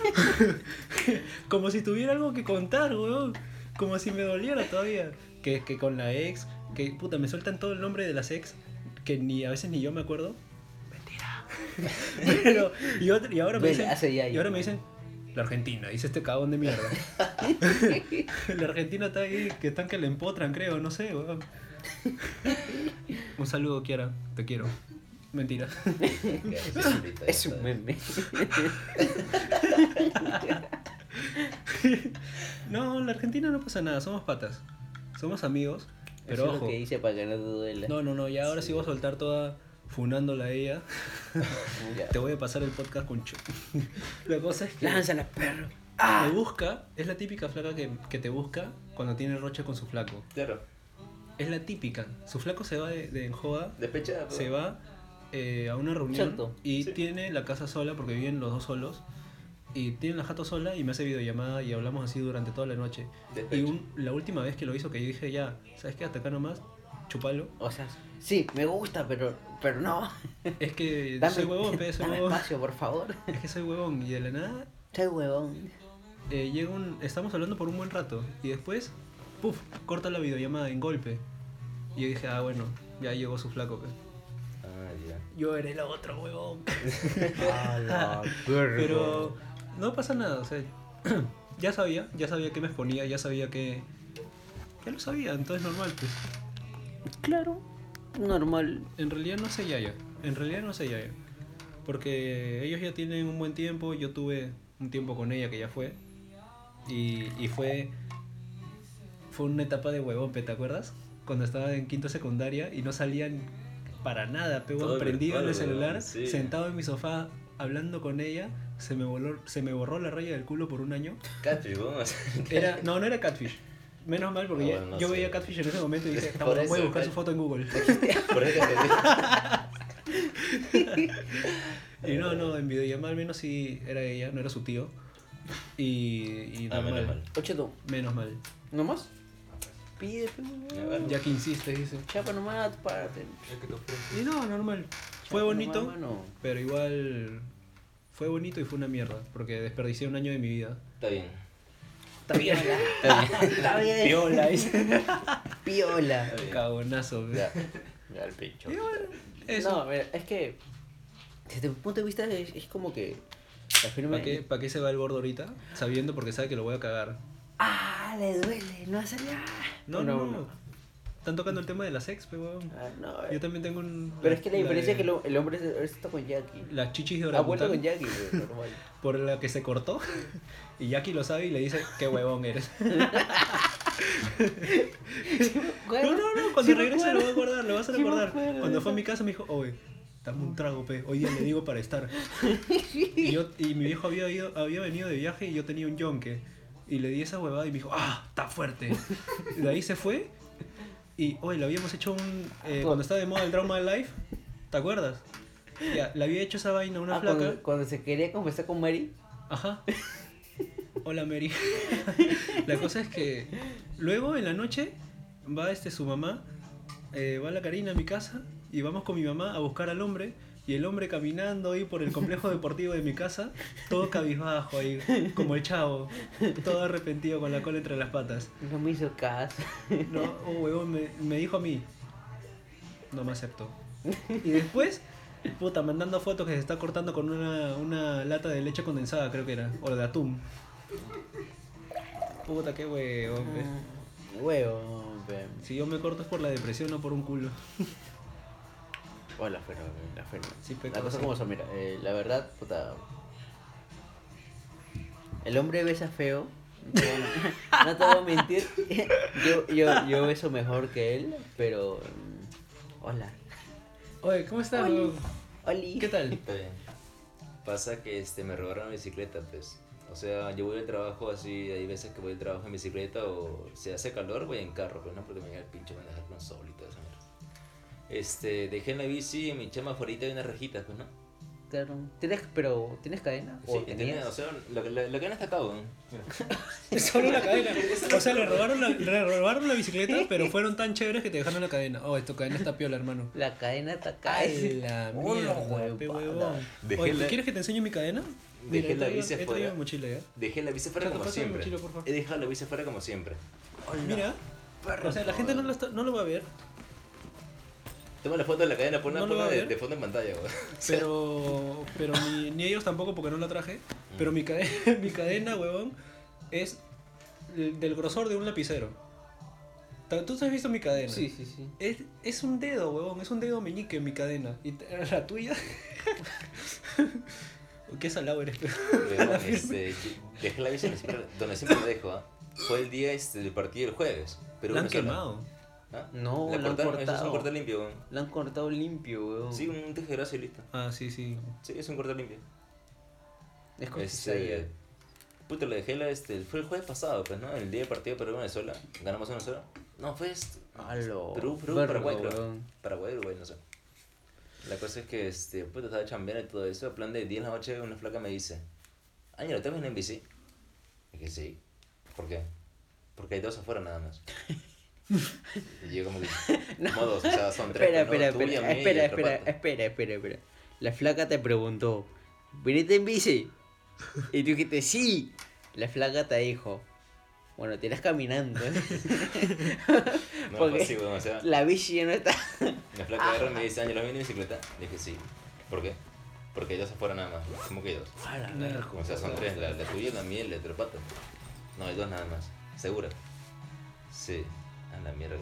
Como si tuviera algo que contar, weón. Como si me doliera todavía. Que, que con la ex, que puta, me sueltan todo el nombre de las ex, que ni a veces ni yo me acuerdo. Mentira. [LAUGHS] Pero, y, otra- y ahora me dicen, ya, y ahora me dicen, la Argentina, dice este cagón de mierda. [LAUGHS] la Argentina está ahí, que están que le empotran, creo, no sé, weón. Un saludo, Kiara, te quiero. Mentira. Es un meme. [LAUGHS] No, la Argentina no pasa nada, somos patas. Somos amigos, pero Eso es ojo. lo que hice para que no te duela. No, no, no, ya ahora sí. voy a soltar toda funándola a ella. [LAUGHS] Te voy a pasar el podcast con Chu. La cosa es que Lánzala, perro. me busca, es la típica flaca que, que te busca cuando tiene roche con su flaco. Claro. Es la típica. Su flaco se va de, de en joda, Despechada, se va eh, a una reunión Exacto. y Sí. tiene la casa sola porque viven los dos solos. Y tiene la jato sola y me hace videollamada y hablamos así durante toda la noche. Y un- la última vez que lo hizo que yo dije, ya, ¿sabes qué? Hasta acá nomás, chupalo. O sea, sí, me gusta, pero, pero no. Es que [LAUGHS] Dame, soy huevón, pe, soy dame huevón. espacio, por favor. Es que soy huevón y de la nada Soy huevón. eh, llega un... Estamos hablando por un buen rato y después, puff, corta la videollamada en golpe. Y yo dije, ah, bueno, ya llegó su flaco, pe. Ah, ya. Yo era el otro huevón. [LAUGHS] Ah, Pero no pasa nada, o sea, [CLEARS THROAT] ya sabía, ya sabía que me exponía, ya sabía que... Ya lo sabía, entonces normal, pues. Claro, normal. En realidad no sé Yaya, en realidad no sé Yaya. Porque ellos ya tienen un buen tiempo, yo tuve un tiempo con ella que ya fue. Y, y fue... Fue una etapa de huevón, pe, ¿te acuerdas? Cuando estaba en quinto secundaria y no salían para nada, pe, Todo huevón, prendido en el celular, sí. sentado en mi sofá hablando con ella, se me, voló, se me borró la raya del culo por un año. Catfish, vamos. Era, no, no era Catfish. Menos mal porque Ah, ya- bueno, no yo sé. veía Catfish en ese momento y dije, [LAUGHS] Por "Está bueno, voy a buscar su foto en Google. Por eso que [LAUGHS] Y no, no, en videollamada al menos sí era ella, no era su tío. Y, y Ah, normal. menos mal. Ocho tú. Menos mal. ¿No más? Pide, pe, Ya. Ya que insiste, dice. Chapa nomás, párate. Te. Y no, normal. Fue bonito, nomás, pero igual fue bonito y fue una mierda, porque desperdicié un año de mi vida. Está bien. Está bien. Está bien. Piola, dice. Piola. Cagonazo. Ya. Ya el pincho. No, mira, es que desde mi punto de vista es, es como que. ¿Para qué, pa' qué se va el gordo ahorita? Sabiendo porque sabe que lo voy a cagar. Ah, le duele, no hace nada. No, no, no. Están tocando el tema de la sex, pero. Ah, no, Yo también tengo un. Pero es que la diferencia es que lo- el hombre está con Jackie. Las chichis de Ha vuelto orangután con Jackie, [LAUGHS] normal. por la que se cortó. Y Jackie lo sabe y le dice, qué huevón eres. [LAUGHS] No, no, no, cuando Sí regrese lo voy a acordar, lo vas a recordar. cuando fue a mi casa me dijo, oye, dame un trago, pe. Hoy día le digo para estar. Y, yo, y mi viejo había, ido, había venido de viaje y yo tenía un yonque. Y le di esa huevada y me dijo, ah, está fuerte. Y de ahí se fue. Y hoy le habíamos hecho un. eh, cuando estaba de moda el Drama Life, ¿Te acuerdas? Ya, le había hecho esa vaina a una Ah, flaca. cuando, cuando se quería confesar con Mary. Ajá. [LAUGHS] Hola Mary. [LAUGHS] la cosa es que luego en la noche va este su mamá, eh, va la Karina a mi casa y vamos con mi mamá a buscar al hombre y el hombre caminando ahí por el complejo deportivo de mi casa, todo cabizbajo ahí, como el chavo, todo arrepentido con la cola entre las patas. No me hizo caso. No, oh, huevón, me, me dijo a mí. No me aceptó. Y después, puta, mandando fotos que se está cortando con una, una lata de leche condensada, creo que era. O de atún. Puta, qué huevón. pe. Huevo. Si yo me corto es por la depresión, no por un culo. Fero, la. Sí, pe, La cosa como son, mira, eh, la verdad, puta. El hombre besa feo. No te voy a- no te voy a mentir. Yo, yo, yo beso mejor que él, pero. mm, Hola. Oye, ¿cómo estás, Oli. Oli. ¿Qué tal? Está bien. Pasa que este, me robaron la bicicleta, pues. O sea, yo voy al trabajo así, hay veces que voy al trabajo en bicicleta o si hace calor voy en carro, pues no porque me llega el pinche manejar con sol. Este, dejé en la bici en mi chama afuera hay unas rejitas, pues no. Claro. ¿Tienes, pero, ¿tienes cadena? ¿O Sí, tenías? tenía, o sea, la, la, la cadena está acá, weón. Solo la cadena. O sea, le robaron la, le robaron la bicicleta, [LAUGHS] pero fueron tan chéveres que te dejaron la cadena. Oh, tu cadena está piola, hermano. La cadena está acá. Ay, la mierda, huevón. Oye, la- ¿quieres que te enseñe mi cadena? Dejé la bici afuera. mochila, ¿ya? Dejé la bici fuera Chato, como siempre. mochila. He dejado la bici fuera como siempre. Mira, o sea, la gente no lo, está- no lo va a ver, Toma la foto de la cadena, ponla, No lo va ponla a de, fondo en pantalla, weón. [LAUGHS] pero, pero ni, ni ellos tampoco porque no la traje. Pero mi, cadena, [LAUGHS] mi cadena, huevón, es del grosor de un lapicero. ¿Tú has visto mi cadena? Sí, sí, sí. Es, es un dedo, huevón, es un dedo meñique mi cadena. ¿Y [LAUGHS] la tuya? Qué salado eres, este, dejé la bici donde siempre, donde siempre la dejo, ¿ah? Fue el día este, del partido del jueves. Pero La han una sola. ¿Ah? No, la la han cortaron, eso es un cortado. corte limpio, weón. La han cortado limpio, weón. Sí, un tijerazo y listo. Ah, sí, sí. Sí, es un corte limpio. Es con Este, puta, lo dejé la, este, fue el jueves pasado, pues, ¿no? El día del partido Perú-Venezuela. Ganamos 1-0. No, fue este, Halo. Perú, Perú, Verga, Paraguay, creo. weón. Paraguay, Uruguay, no sé. La cosa es que, este, puta, estaba chambeando y todo eso. A plan de 10 de la noche, una flaca me dice, Ángel, ¿te vas en bici? Y dije, sí. ¿Por qué? Porque hay dos afuera nada más. [LAUGHS] y yo como que, [LAUGHS] modos, o sea, son tres. Espera, pues, ¿no? espera, espera, espera, espera, espera, espera, espera. La flaca te preguntó, ¿viniste en bici? Y tú dijiste, sí. La flaca te dijo, bueno, te irás caminando. [LAUGHS] No, Porque pues sí, bueno, o sea, La bici ya no está. la flaca agarra y me dice, Ángel, ¿vas en bicicleta? Le dije, sí. ¿Por qué? Porque hay dos afuera nada más. ¿Cómo que hay dos? A la No. verga. O sea, son tres, la, la tuya, la mía y la de. No, hay dos nada más. ¿Segura? Sí. A la mierda.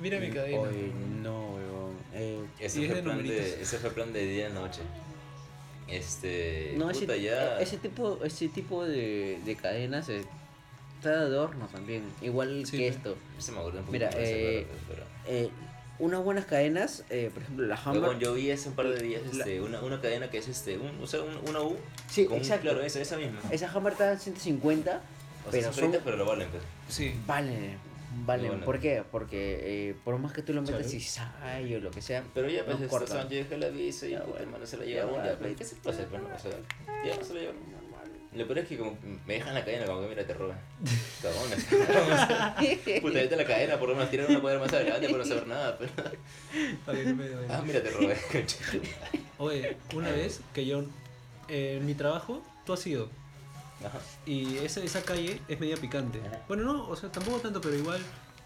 Mira mi cadena. Oye, no, weón. Eh, Ese fue, de plan de, ese fue plan de día y noche. Este. no, puta, ese, ya. ese tipo, ese tipo de, de cadenas eh, está de adorno también. Igual Sí, que esto. Se me acuerda un Mira, más, ¿se eh, acuerda? Pero- Eh, unas buenas cadenas, eh, por ejemplo, la. Luego yo vi hace un par de días La- este, una, una cadena que es este, un, o sea, un- una U. Sí, con un- exacto. Claro, esa, esa misma. Esa Hammer está en 150, O sea, pero son son... fritas, pero lo valen, pues. Sí. Valen, valen. Bueno. ¿Por qué? Porque eh, por más que tú lo metas Chale. cizalle o lo que sea, Pero ya, pues, no son, yo dejé la bici y Ya, puta, bueno. hermano, se la Ya, llevaron, ya, pues, ¿qué se puede hacer, pues, no? O sea, ya no se la llevaron. Lo peor es que como me dejan la cadena, como que mira, te roban. [LAUGHS] Cagones. [LAUGHS] Puta, vete la cadena, por lo menos tirar una cuadra más adelante para no saber nada, duele. [LAUGHS] Ah, mira, te robé. Oye, una vez que yo eh, en mi trabajo, tú has ido. Ajá. Y esa, esa calle es media picante. Bueno, no, o sea, tampoco tanto, pero igual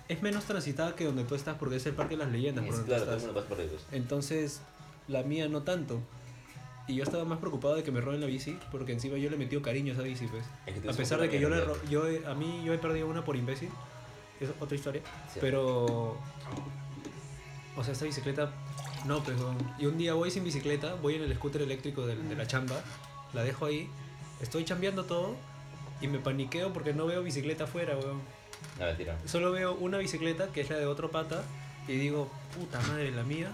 es menos transitada que donde tú estás porque es el Parque de las Leyendas. por Es, tú claro, el estás. por. Entonces, la mía no tanto. Y yo estaba más preocupado de que me roben la bici, porque encima yo le metido cariño a esa bici, pues. Es que tú A pesar de que yo, le ro- yo he- a mí yo he perdido una por imbécil, es otra historia. Sí. Pero, o sea, esta bicicleta, no, pues. Y un día voy sin bicicleta, voy en el scooter eléctrico del- de, la chamba, la dejo ahí, estoy chambeando todo y me paniqueo porque no veo bicicleta afuera, weón. No, mentira. Solo veo una bicicleta, que es la de otro pata, y digo, puta madre, la mía.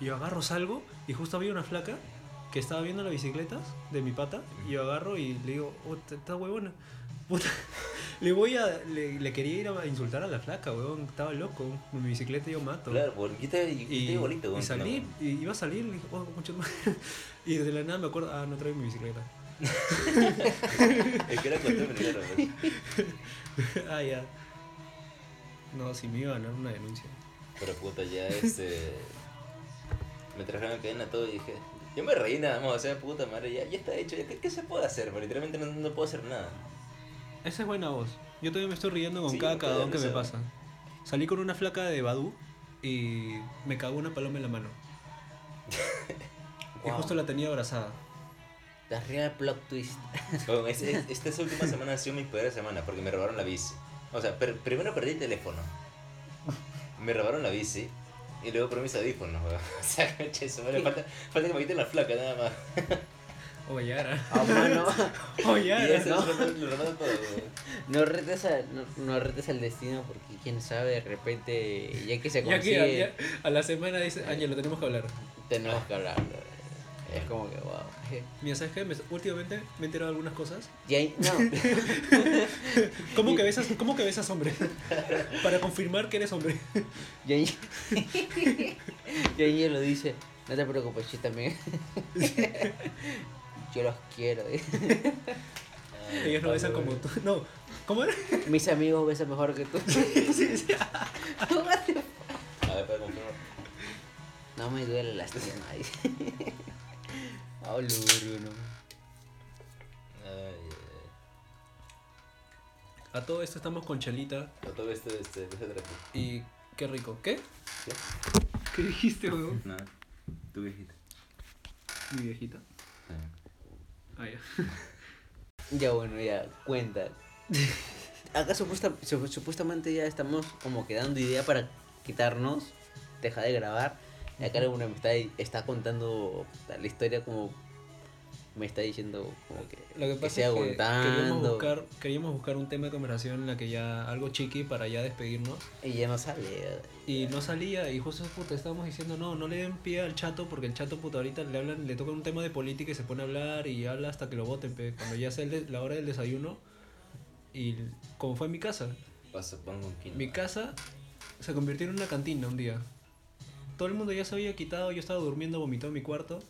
Y yo agarro, salgo, y justo había una flaca que estaba viendo las bicicletas de mi pata, y yo agarro y le digo, oh, está huevona. [LAUGHS] Puta. Le voy a. Le, le quería ir a insultar a la flaca, weón. Estaba loco. Con mi bicicleta yo mato. Claro, porque te, Y, bonito, y weón, salí, no. y iba a salir, y dije, oh, mucho más. [LAUGHS] Y de la nada me acuerdo, ah, no traigo mi bicicleta. [LAUGHS] Es que era costumbre, claro. pues. ah, ya. No, si me iba a ganar una denuncia. Pero puta, ya este. Me trajeron en cadena todo y dije. Yo me reí nada más, o sea, puta madre, ya, ya está hecho, ya, ¿qué, qué se puede hacer? Pero literalmente no, no puedo hacer nada. Esa es buena voz. Yo todavía me estoy riendo con Sí, cada yo cagadón que me pasa. Salí con una flaca de Badu y me cagó una paloma en la mano. [LAUGHS] Y justo la tenía abrazada. La real plot twist. [LAUGHS] Bueno, es- es- esta última semana ha sido mi peor semana porque me robaron la bici. O sea, per- primero perdí el teléfono. Me robaron la bici. Y luego perdí mis audífonos, weón. [LAUGHS] O sea, [LAUGHS] coche, su madre, falta, falta que me quiten la flaca nada más. Oh, Yara. Ah, mano. Y Yara. eso ¿no? No retes, a- no, no retes al destino porque quién sabe, de repente, ya que se Ya que consigue, a, ya- a la semana dice, Ángel, lo tenemos que hablar. tenemos que hablar. Es como que, wow. [LAUGHS] Mira, ¿sabes qué? Me- últimamente me he enterado de algunas cosas. Ya, no, [LAUGHS] ¿Cómo [LAUGHS] que besas, cómo que besas hombre? Para confirmar que eres hombre. ya ella lo dice. No te preocupes, yo también. yo los quiero. Ay, Ellos no besan como tú. No, ¿cómo era? Mis amigos besan mejor que tú. A ver, para confirmar. No me duele la estima. Oh, Bruno. Ay, ay, A todo esto estamos con Chelita ay. Todo esto, este, este trapo. y qué rico. ¿Qué? ¿Qué? ¿Qué dijiste, weón? [LAUGHS] Nada. Tu viejita. Mi viejita. Ah, ya. [LAUGHS] Ya bueno, ya, cuenta. [LAUGHS] Acá supuesta, su- supuestamente ya estamos como que dando idea para quitarnos, dejar de grabar. [LAUGHS] Y acá alguna me está, está contando la historia como me está diciendo como que, Lo que pasa es que queríamos buscar, queríamos buscar un tema de conversación en la que ya algo chiqui para ya despedirnos. Y ya no sale. Y no salía, y justo puta, estábamos diciendo, no, no le den pie al chato, porque el chato puta ahorita le hablan, le toca un tema de política y se pone a hablar y habla hasta que lo voten, pe. cuando ya sea el de- la hora del desayuno. Y como fue en mi casa, Paso con quinoa. mi casa se convirtió en una cantina un día. Todo el mundo ya se había quitado, yo estaba durmiendo, vomitó en mi cuarto.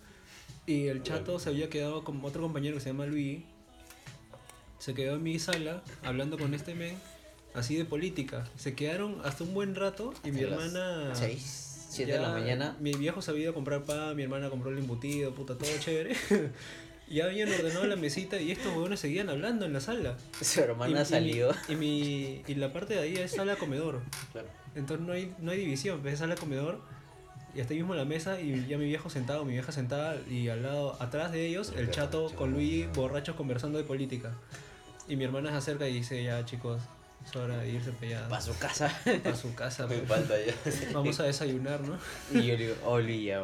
Y el chato se había quedado con otro compañero que se llama Luis. Se quedó en mi sala hablando con este men, así de política. Se quedaron hasta un buen rato y mi hermana... 6, 7 de la mañana. Mi viejo se había ido a comprar pan, mi hermana compró el embutido, puta, todo chévere. [LAUGHS] ya habían ordenado la mesita y estos huevones seguían hablando en la sala. Su hermana y, salió. Y y mi- y la parte de ahí es sala comedor. Claro. Entonces no hay, no hay división, ves sala comedor y hasta ahí mismo la mesa y ya mi viejo sentado, mi vieja sentada y al lado, atrás de ellos, el chato con Luis borrachos conversando de política. Y mi hermana se acerca y dice, ya chicos, es hora de irse para allá, Para su casa. para su casa. [LAUGHS] Me pues. falta ya. Vamos a desayunar, ¿no? Y yo le digo, Oli, ya.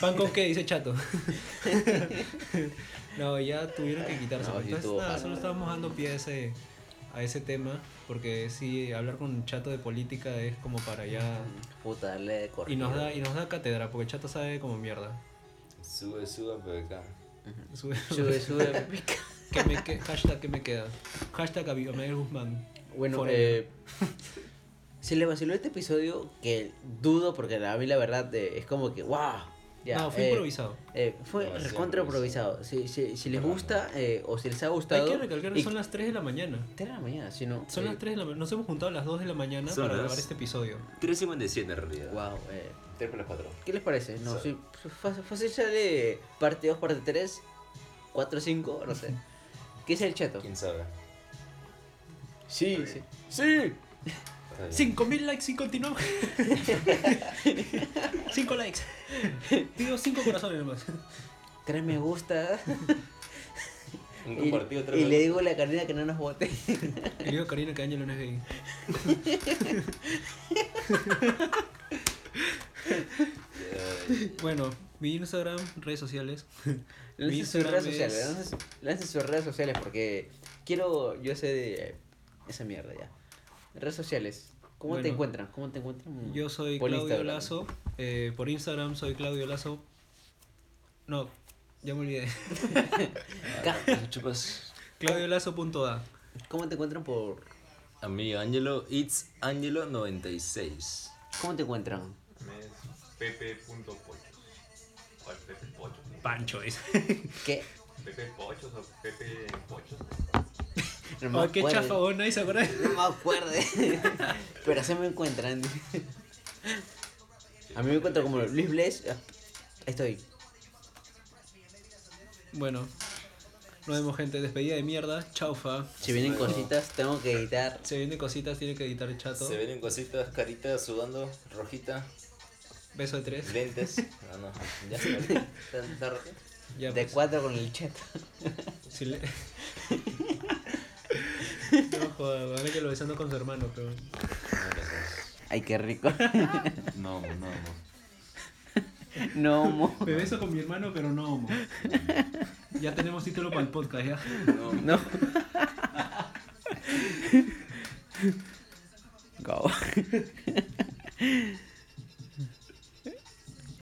¿Pan con qué? Dice chato. [LAUGHS] no, ya tuvieron que quitarse. No, sí Entonces, nada, solo estábamos dando pie a ese, a ese tema. Porque sí, hablar con un chato de política es como para ya. Puta, dale de Y nos da, y nos da cátedra, porque el chato sabe como mierda. Sube, sube, PBK. [LAUGHS] Sube, Sube, sube. [LAUGHS] ¿Qué me que- hashtag que me queda. Hashtag Abigail Guzmán. Bueno, eh, se le vaciló este episodio que dudo porque a mí la verdad eh, es como que, wow. Ya, no, fue eh, improvisado. eh, fue Demasiado recontra improvisado. Si, si, si les gusta eh, o si les ha gustado. Hay que recalcar que y- son las 3 de la mañana. Tres de la mañana, si no. Son eh, las 3 de la mañana. Nos hemos juntado a las 2 de la mañana Son para las- grabar este episodio. 3.57 en realidad. Wow, eh, 3 por las 4. ¿Qué les parece? No, Sí. sí, fácil, sale parte 2, parte 3, 4, 5, no sé. [LAUGHS] ¿Qué es el chato? ¿Quién sabe? Sí, sí. Sí. Está bien. 5000 likes y continuamos. [LAUGHS] 5 likes. [LAUGHS] Pido 5 corazones nomás. Tres me gusta. Un Y, compartido, tres y me le digo a la Karina que no nos vote. Y le digo a Karina que Ángelo no es gay. Ay, [LAUGHS] Bueno, mi Instagram, redes sociales. Lancen sus redes sociales, es- lancen, lancen sus redes sociales porque quiero, yo sé de esa mierda ya. Redes sociales, ¿cómo te encuentran? ¿Cómo te encuentran? Yo soy Por Claudio Instagram. Lazo. eh, por Instagram soy Claudio Lazo. No, ya me olvidé. [LAUGHS] Chupas. ClaudioLazo.a. ¿Cómo te encuentran por...? A mí, Angelo, it's Angelo96. ¿Cómo te encuentran? Me es pepe.pochos. ¿Cuál Pepe Pochos? Pancho es. ¿Qué? Pepe Pochos o Pepe Pochos. No me Oh, qué chafa, vos, nadie se acuerda. No me acuerdo. [LAUGHS] Pero así me encuentran. A mí me encuentro como Luis Bless. ah, Ahí estoy. Bueno, nos vemos, gente. Despedida de mierda. Chaufa. Si vienen cositas, tengo que editar. Se vienen cositas, tiene que editar el chato. Se ven cositas, caritas sudando, rojita, Beso de tres. lentes. [LAUGHS] Ah, no, ya [LAUGHS] ¿Está, está roja? Ya, De pues. cuatro con el chat. Si le- no joder, vale que lo besando con su hermano, pero. Ay, qué rico. No, no, no. No homo. Me beso con mi hermano, pero no homo. Ya tenemos título para el podcast, ¿ya? No. No. [LAUGHS] Go.